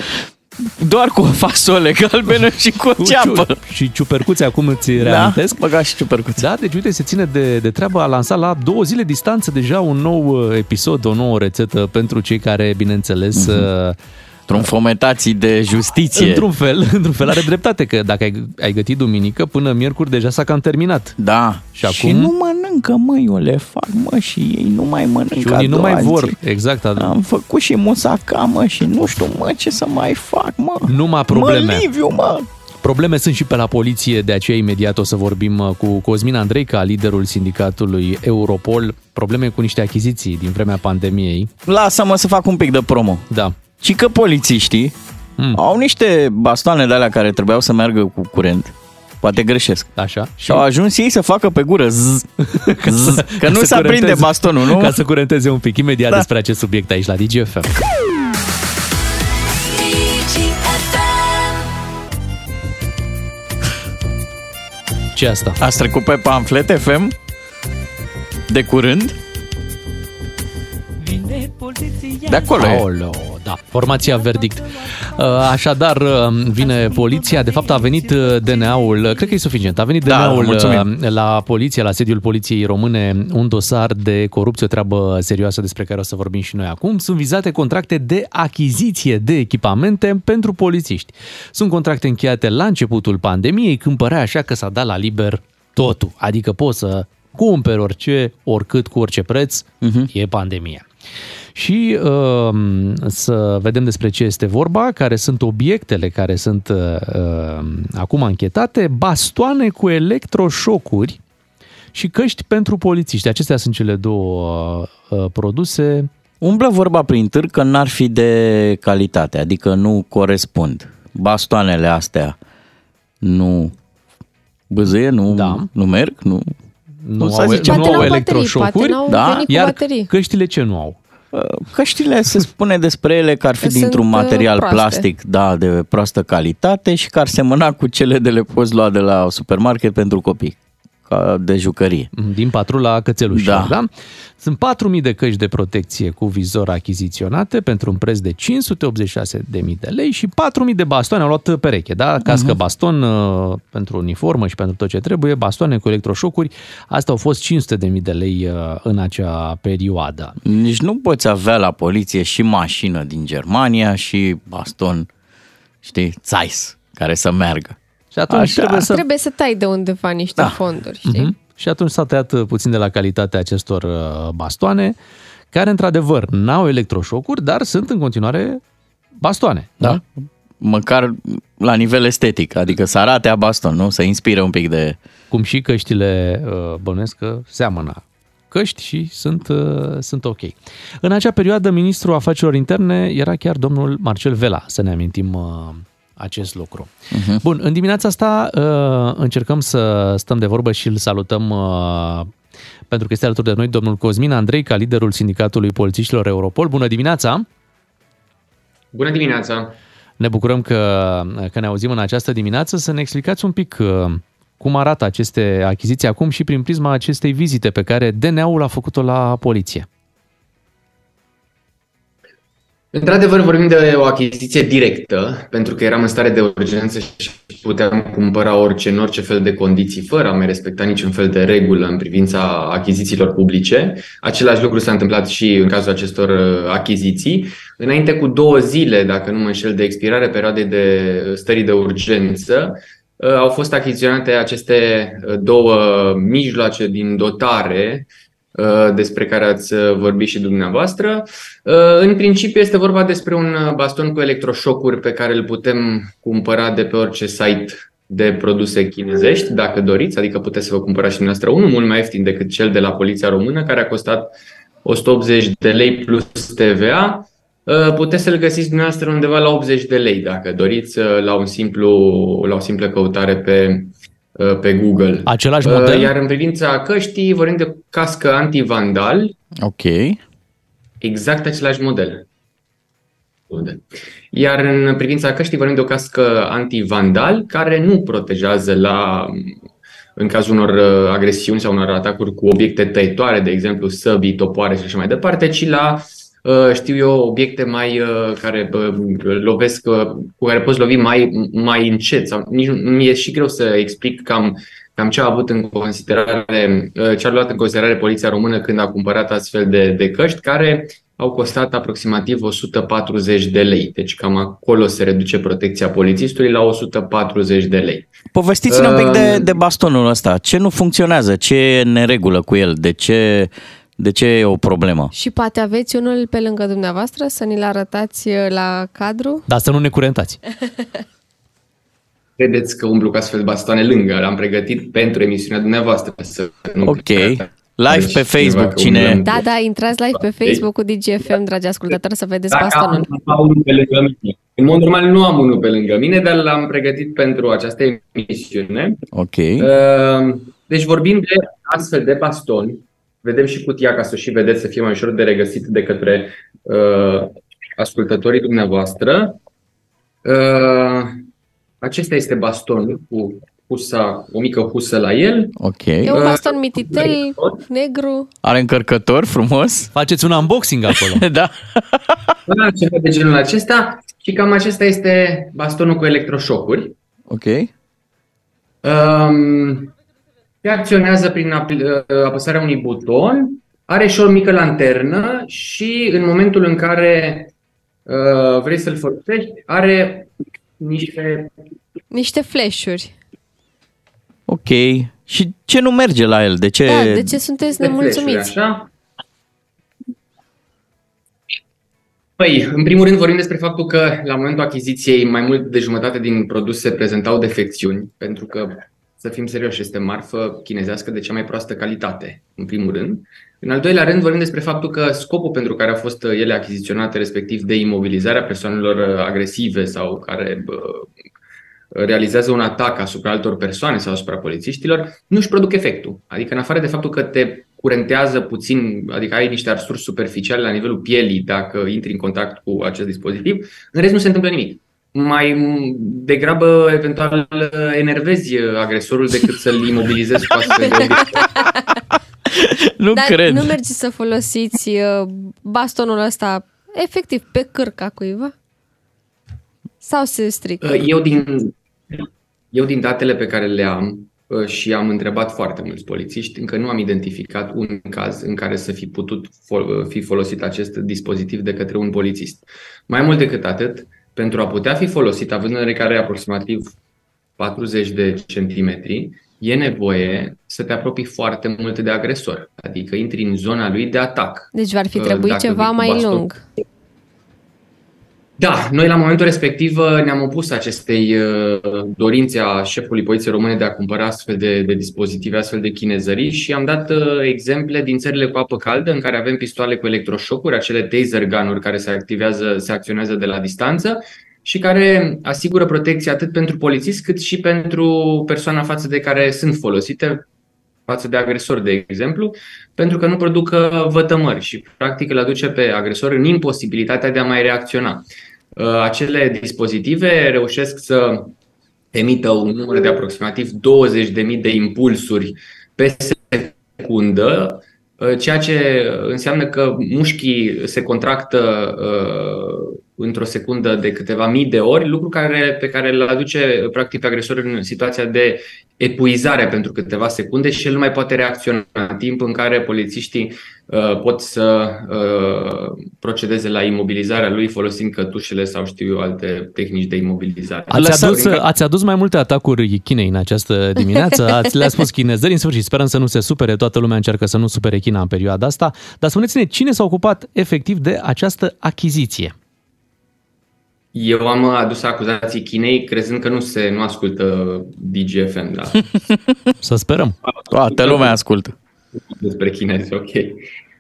doar cu o fasole galbenă <laughs> și cu o Cu ceapă. ciu- și ciupercuțe acum îți Da, reamintesc. băga și ciupercuțe. Da, deci uite, se ține de, de treabă, a lansat la două zile distanță deja un nou uh, episod, o nouă rețetă pentru cei care, bineînțeles, uh, Într-un fomentații de justiție. Într-un fel, <laughs> într-un fel are dreptate, că dacă ai, ai gătit duminică, până miercuri deja s-a cam terminat. Da. Și Și acum... nu mănâncă, măi, eu le fac, mă, și ei nu mai mănâncă și unii a nu doua mai vor. zi. Exact. Ad... Am făcut și musaca, mă, și nu știu, mă, ce să mai fac, mă. Numai probleme. Mă, Liviu, mă. Probleme sunt și pe la poliție, de aceea imediat o să vorbim uh, cu Cosmin Andreica, liderul sindicatului Europol. Probleme cu niște achiziții din vremea pandemiei. Lasă-mă să fac un pic de promo. Da. Și că polițiștii mm. au niște bastoane de alea care trebuiau să meargă cu curent. Poate greșesc. Așa. Și au ajuns ei să facă pe gură zzz, <laughs> zzz, că Ca nu să se aprinde curenteze- bastonul, nu? Ca să curenteze un pic. Imediat Da. despre acest subiect aici la DGFM. ce asta? Ați trecut pe pamflet FM? De curând? De acolo e. Aoleo, da, formația Verdict. Uh, Așadar, uh, vine poliția, de fapt a venit uh, DNA-ul, uh, cred că e suficient, a venit Da, DNA-ul mulțumim. uh, la poliție, la sediul poliției române, un dosar de corupție, o treabă serioasă despre care o să vorbim și noi acum. Sunt vizate contracte de achiziție de echipamente pentru polițiști. Sunt contracte încheiate la începutul pandemiei, când părea așa că s-a dat la liber totul, adică poți să cumperi orice, oricât, cu orice preț, uh-huh. e pandemia. Și uh, să vedem despre ce este vorba, care sunt obiectele care sunt uh, uh, acum anchetate, bastoane cu electroșocuri și căști pentru polițiști. Acestea sunt cele două uh, produse. Umblă vorba prin târg că n-ar fi de calitate, adică nu corespund. Bastoanele astea nu bâzâie, nu, da. nu merg, nu... Nu, să au, zicem. nu Poate au n-au baterii, electroșocuri, poate n-au Da? venit cu iar baterii. căștile ce nu au? Căștile se spune despre ele că ar fi Că dintr-un sunt, uh, material proaste. plastic, da, de proastă calitate și că ar semăna cu cele de le poți lua de la supermarket pentru copii, ca de jucărie. Din patrula cățelușilor, da. Da. da? Sunt 4.000 de căști de protecție cu vizor achiziționate pentru un preț de 586.000 de lei și 4.000 de bastoane, au luat pereche, da? Cască Mhm. baston uh, pentru uniformă și pentru tot ce trebuie, bastoane cu electroșocuri, astea au fost 500.000 de lei uh, în acea perioadă. Nici nu poți avea la poliție și mașină din Germania și baston, știi, Zeiss, care să meargă. Și atunci trebuie să... Trebuie să tai de undeva niște Da. fonduri, știi? Mhm. Și atunci s-a tăiat uh, puțin de la calitatea acestor uh, bastoane, care într-adevăr n-au electroșocuri, dar sunt în continuare bastoane. Da? Măcar la nivel estetic, adică să arate a baston, nu? Să inspire un pic de... cum și căștile uh, bănuiesc că seamănă căști și sunt, uh, sunt ok. În acea perioadă, ministrul afacerilor interne era chiar domnul Marcel Vela, să ne amintim uh, acest lucru. Uh-huh. Bun, în dimineața asta uh, încercăm să stăm de vorbă și îl salutăm uh, pentru că este alături de noi domnul Cosmin Andrei, ca liderul Sindicatului Polițiștilor Europol. Bună dimineața! Bună dimineața! Ne bucurăm că, că ne auzim în această dimineață. Să ne explicați un pic uh, cum arată aceste achiziții acum și prin prisma acestei vizite pe care DNA-ul a făcut-o la poliție. Într-adevăr, vorbim de o achiziție directă, pentru că eram în stare de urgență și puteam cumpăra orice în orice fel de condiții, fără a mai respecta niciun fel de regulă în privința achizițiilor publice. Același lucru s-a întâmplat și în cazul acestor uh, achiziții. Înainte cu două zile, dacă nu mă înșel, de expirare perioadei de stării de urgență, uh, au fost achiziționate aceste uh, două mijloace din dotare uh, despre care ați uh, vorbit și dumneavoastră. Uh, În principiu este vorba despre un uh, baston cu electroșocuri pe care îl putem cumpăra de pe orice site de produse chinezești, dacă doriți, adică puteți să vă cumpărați și dumneavoastră unul mult mai ieftin decât cel de la Poliția Română, care a costat 180 de lei plus TVA. Uh, Puteți să-l găsiți dumneavoastră undeva la 80 de lei, dacă doriți, uh, la, un simplu, la o simplă căutare pe, uh, pe Google. Același Uh, model? Iar în privința căștii, vorbim de cască antivandal, Ok. Exact același model. Iar în privința căștii vorbim de o cască antivandal care nu protejează la în cazul unor uh, agresiuni sau unor atacuri cu obiecte tăitoare, de exemplu săbii, topoare și așa mai departe, ci la uh, știu eu, obiecte mai uh, care uh, lovesc, uh, cu care poți lovi mai, mai încet. Sau nici nu mi e și greu să explic cam, cam ce a avut în considerare, uh, ce a luat în considerare poliția română când a cumpărat astfel de, de căști, care au costat aproximativ 140 de lei. Deci cam acolo se reduce protecția polițistului la 140 de lei. Povestiți-ne un pic de, Um, de bastonul ăsta. Ce nu funcționează? Ce e în neregulă cu el? De ce, de ce e o problemă? Și poate aveți unul pe lângă dumneavoastră să ni-l arătați uh, la cadru? Dar să nu ne curentați. credeți că umblu cu astfel de bastoane lângă. L-am pregătit pentru emisiunea dumneavoastră. Să nu Ok. Live pe cineva Facebook, că cine... umblăm Da, da, intrați live pe Facebook cu DGFM, dragi ascultători, să vedeți Dacă bastonul. am, am unul pe lângă mine. În mod normal nu am unul pe lângă mine, dar l-am pregătit pentru această emisiune. Ok. Uh, Deci vorbim de astfel de bastoni. Vedem și cutia ca să o și vedeți, să fie mai ușor de regăsit de către uh, ascultătorii dumneavoastră. Uh, acesta este bastonul cu husa, o mică husă la el. Ok. E un baston mititel, negru. Are încărcător frumos. Faceți un unboxing acolo. <laughs> da. Da, ceva de genul acesta. Și cam acesta este bastonul cu electroșocuri. Ok. Um, reacționează prin apl- uh, apăsarea unui buton, are și o mică lanternă și în momentul în care uh, vrei să-l folosești, are niște... Niște flash-uri. Ok. Și ce nu merge la el? De ce? Da, de ce sunteți nemulțumiți? Așa. Păi, în primul rând vorbim despre faptul că la momentul achiziției mai mult de jumătate din produse prezentau defecțiuni, pentru că, să fim serioși, este marfă chinezească de cea mai proastă calitate, în primul rând. În al doilea rând vorbim despre faptul că scopul pentru care au fost ele achiziționate, respectiv de imobilizarea persoanelor uh, agresive sau care bă, realizează un atac asupra altor persoane sau asupra polițiștilor, nu își produc efectul. Adică în afară de faptul că te curentează puțin, adică ai niște arsuri superficiale la nivelul pielii dacă intri în contact cu acest dispozitiv, în rest nu se întâmplă nimic. Mai m, degrabă, eventual, enervezi agresorul decât să-l imobilizezi cu astfel de Nu Dar cred. nu mergeți să folosiți uh, bastonul ăsta efectiv pe cârca cuiva? Sau se strică? Eu din, eu din datele pe care le am uh, și am întrebat foarte mulți polițiști, încă nu am identificat un caz în care să fi putut fol- fi folosit acest dispozitiv de către un polițist. Mai mult decât atât, pentru a putea fi folosit, având în vedere că are aproximativ 40 de centimetri, e nevoie să te apropii foarte mult de agresor, adică intri în zona lui de atac. Deci v-ar fi Uh, trebuit dacă ceva vii cu mai baston- lung. Da, noi la momentul respectiv uh, ne-am opus acestei uh, dorințe a șefului Poliției Române de a cumpăra astfel de, de dispozitive, astfel de chinezării și am dat uh, exemple din țările cu apă caldă în care avem pistoale cu electroșocuri, acele taser gun-uri care se activează, se acționează de la distanță și care asigură protecție atât pentru polițist cât și pentru persoana față de care sunt folosite, față de agresor, de exemplu, pentru că nu produc uh, vătămări și practic îl aduce pe agresor în imposibilitatea de a mai reacționa. Uh, Acele dispozitive reușesc să emită un număr de aproximativ 20.000 de impulsuri pe secundă, uh, ceea ce înseamnă că mușchii se contractă uh, într-o secundă de câteva mii de ori, lucru care, pe care îl aduce practic pe agresor în situația de epuizare pentru câteva secunde și el nu mai poate reacționa în timp în care polițiștii uh, pot să uh, procedeze la imobilizarea lui folosind cătușele sau știu eu alte tehnici de imobilizare. Ați adus, ați adus mai multe atacuri Chinei în această dimineață, <laughs> ați, le-a spus chinezări, în sfârșit sperăm să nu se supere, toată lumea încearcă să nu supere China în perioada asta, dar spuneți-ne cine s-a ocupat efectiv de această achiziție? Eu am adus acuzații Chinei crezând că nu se nu ascultă DGFM, da. <laughs> Să sperăm. Toată lumea ascultă. Despre chinezi, ok.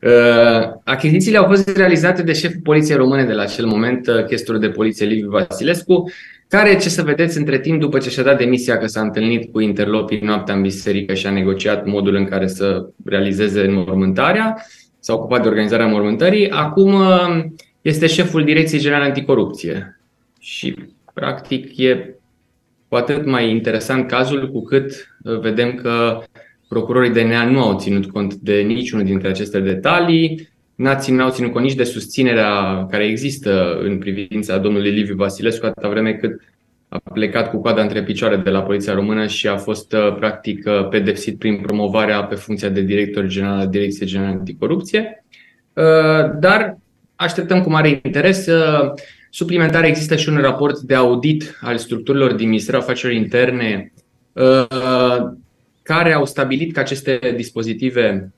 Uh, achizițiile au fost realizate de șeful Poliției Române de la acel moment, uh, chestor de poliție Liviu Vasilescu, care, ce să vedeți, între timp, după ce și-a dat demisia că s-a întâlnit cu interlopii noaptea în biserică și a negociat modul în care să realizeze înmormântarea, s-a ocupat de organizarea înmormântării, acum uh, este șeful Direcției Generale Anticorupție. Și, practic, e cu atât mai interesant cazul cu cât uh, vedem că procurorii DNA nu au ținut cont de niciunul dintre aceste detalii, n-a ținut, n-au ținut cont nici de susținerea care există în privința domnului Liviu Vasilescu, atâta vreme cât a plecat cu coada între picioare de la Poliția Română și a fost uh, practic uh, pedepsit prin promovarea pe funcția de director general al Direcției Generale Anticorupție. Uh, Dar așteptăm cu mare interes. Uh, Suplimentar există și un raport de audit al structurilor din Ministerul Afacerilor Interne uh, care au stabilit că aceste dispozitive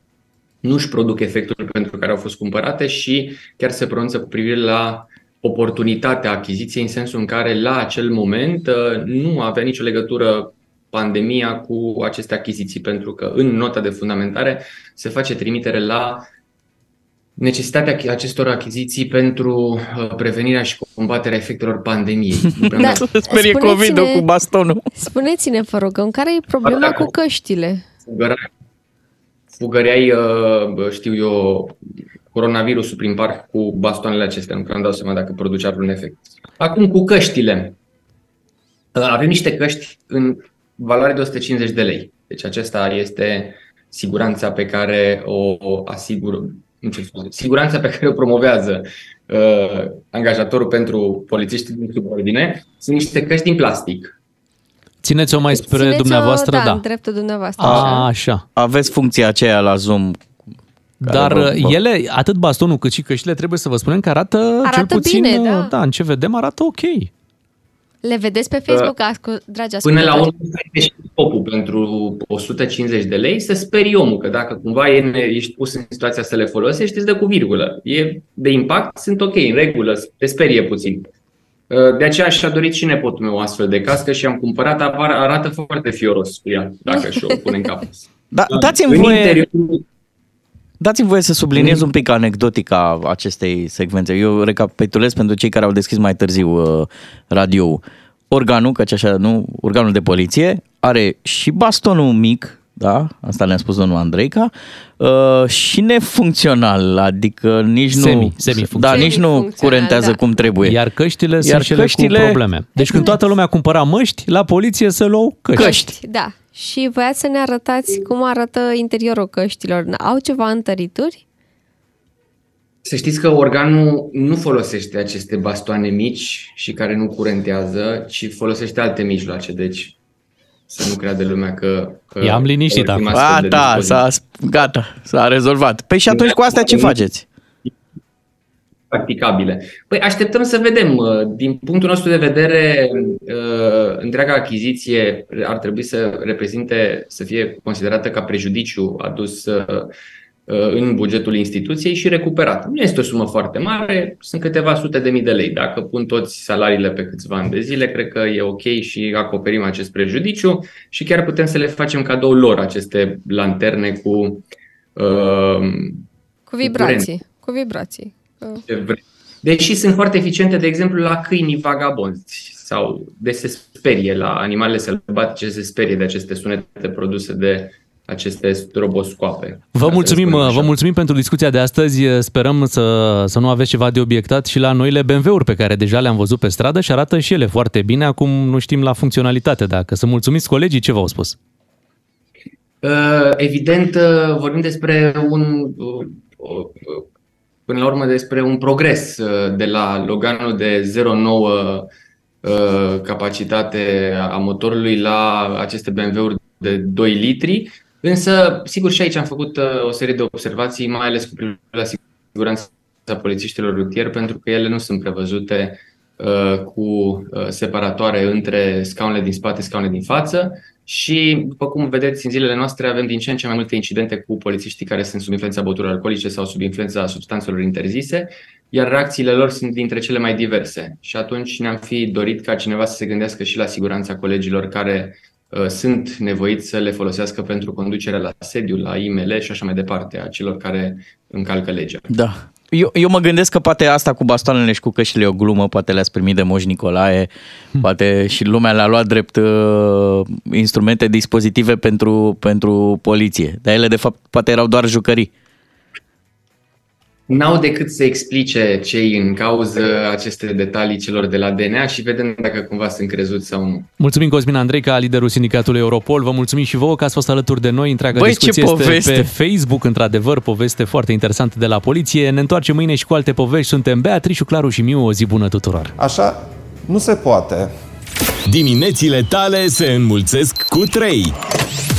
nu își produc efectul pentru care au fost cumpărate și chiar se pronunță cu privire la oportunitatea achiziției în sensul în care la acel moment uh, nu avea nicio legătură pandemia cu aceste achiziții, pentru că în nota de fundamentare se face trimitere la necesitatea acestor achiziții pentru uh, prevenirea și combaterea efectelor pandemiei. <laughs> Da, sperie covid cu bastonul. Spuneți-ne, vă rugăm, care e problema cu căștile? Fugăreai, uh, știu eu, coronavirusul prin parc cu bastoanele acestea, nu că am dau seama dacă producea vreun efect. Acum cu căștile. Uh, avem niște căști în valoare de 150 de lei. Deci acesta este siguranța pe care o asigur, nu ce scuze, siguranța pe care o promovează uh, angajatorul pentru polițiștii din subordine. Sunt niște căști din plastic. Țineți-o mai spre Țineți-o, dumneavoastră, da. da. în dreptul dumneavoastră. A, așa. Aveți funcția aceea la Zoom. care Dar vă- vă- ele, atât bastonul cât și căștile, trebuie să vă spunem că arată, Arată cel puțin, bine, da. da, în ce vedem, arată ok. Le vedeți pe Facebook, ascu- dragi Până la ascultători? urmă, este și scopul pentru 150 de lei să sperii omul că dacă cumva e, ești pus în situația să le folosești, îți dă cu virgulă. E de impact, sunt ok, în regulă, te sperie puțin. Uh, De aceea și-a dorit și nepotul meu o astfel de cască și am cumpărat, apar- arată foarte fioros cu ea, dacă și-o pune în cap. Da, dați-mi În voie, interiorul- dați-mi voie să subliniez un pic anecdotica acestei secvențe. Eu recapitulez pentru cei care au deschis mai târziu uh, radio Organul, căci așa, nu, organul de poliție, are și bastonul mic, da, asta ne-a spus domnul Andreica, uh, și nefuncțional, adică nici nu... Semi, semi-funcțional. Da, nici nu Semi-funcțional, curentează da. cum trebuie. Iar căștile Iar sunt cele căștile- cu probleme. Deci când toată lumea cumpăra măști, la poliție să luau căști. Căști. Da. Și voiați să ne arătați cum arată interiorul căștilor. Au ceva întărituri? Să știți că organul nu folosește aceste bastoane mici și care nu curentează, ci folosește alte mijloace. Deci să nu creadă lumea că... că I-am liniștit folosim acum. astfel de Gata, dispoziții. s-a, gata, s-a rezolvat. Păi și atunci cu astea ce faceți? Practicabile. Păi așteptăm să vedem. Din punctul nostru de vedere, uh, întreaga achiziție ar trebui să reprezinte, să fie considerată ca prejudiciu adus uh, în bugetul instituției și recuperat. Nu este o sumă foarte mare, sunt câteva sute de mii de lei. Dacă pun toți salariile pe câțiva ani de zile, cred că e ok și acoperim acest prejudiciu și chiar putem să le facem cadou lor aceste lanterne cu uh, Cu vibrații. Cu vibrații. Uh, ce vrei. Deși sunt foarte eficiente, de exemplu, la câinii vagabonzi sau de se sperie, la animalele sălbatice se sperie de aceste sunete produse de aceste stroboscoape. Vă mulțumim, vă mulțumim pentru discuția de astăzi. Sperăm să, să nu aveți ceva de obiectat și la noile BMW-uri pe care deja le-am văzut pe stradă și arată și ele foarte bine. Acum nu știm la funcționalitate. Dacă să mulțumiți colegii, ce v-au spus? Uh, Evident, uh, vorbim despre un, uh, uh, până la urmă, despre un progres uh, de la Loganul de 0,9 uh, capacitate a motorului la aceste BMW-uri de 2 litri. Însă, sigur, și aici am făcut uh, o serie de observații, mai ales cu privire la siguranța polițiștilor rutieri, pentru că ele nu sunt prevăzute uh, cu uh, separatoare între scaunele din spate, scaunele din față și, după cum vedeți, în zilele noastre avem din ce în ce mai multe incidente cu polițiștii care sunt sub influența băuturilor alcoolice sau sub influența substanțelor interzise, iar reacțiile lor sunt dintre cele mai diverse. Și atunci ne-am fi dorit ca cineva să se gândească și la siguranța colegilor care uh, sunt nevoiți să le folosească pentru conducerea la sediu, la IML și așa mai departe, a celor care încalcă legea. Da. Eu, eu mă gândesc că poate asta cu bastoanele și cu căștile e o glumă, poate le-ați primit de Moș Nicolae, poate și lumea le-a luat drept uh, instrumente, dispozitive pentru, pentru poliție. Dar ele, de fapt, poate erau doar jucării. N-au decât să explice cei în cauză aceste detalii celor de la DNA și vedem dacă cumva sunt crezuți sau nu. Mulțumim Cosmin Andreica, liderul sindicatului Europol. Vă mulțumim și vouă că ați fost alături de noi. Întreaga Băi, ce discuție este poveste! pe Facebook, într-adevăr, poveste foarte interesantă de la poliție. Ne întoarcem mâine și cu alte povești. Suntem Beatrice, Claru și Miu. O zi bună tuturor! Așa nu se poate. Diminețile tale se înmulțesc cu 3.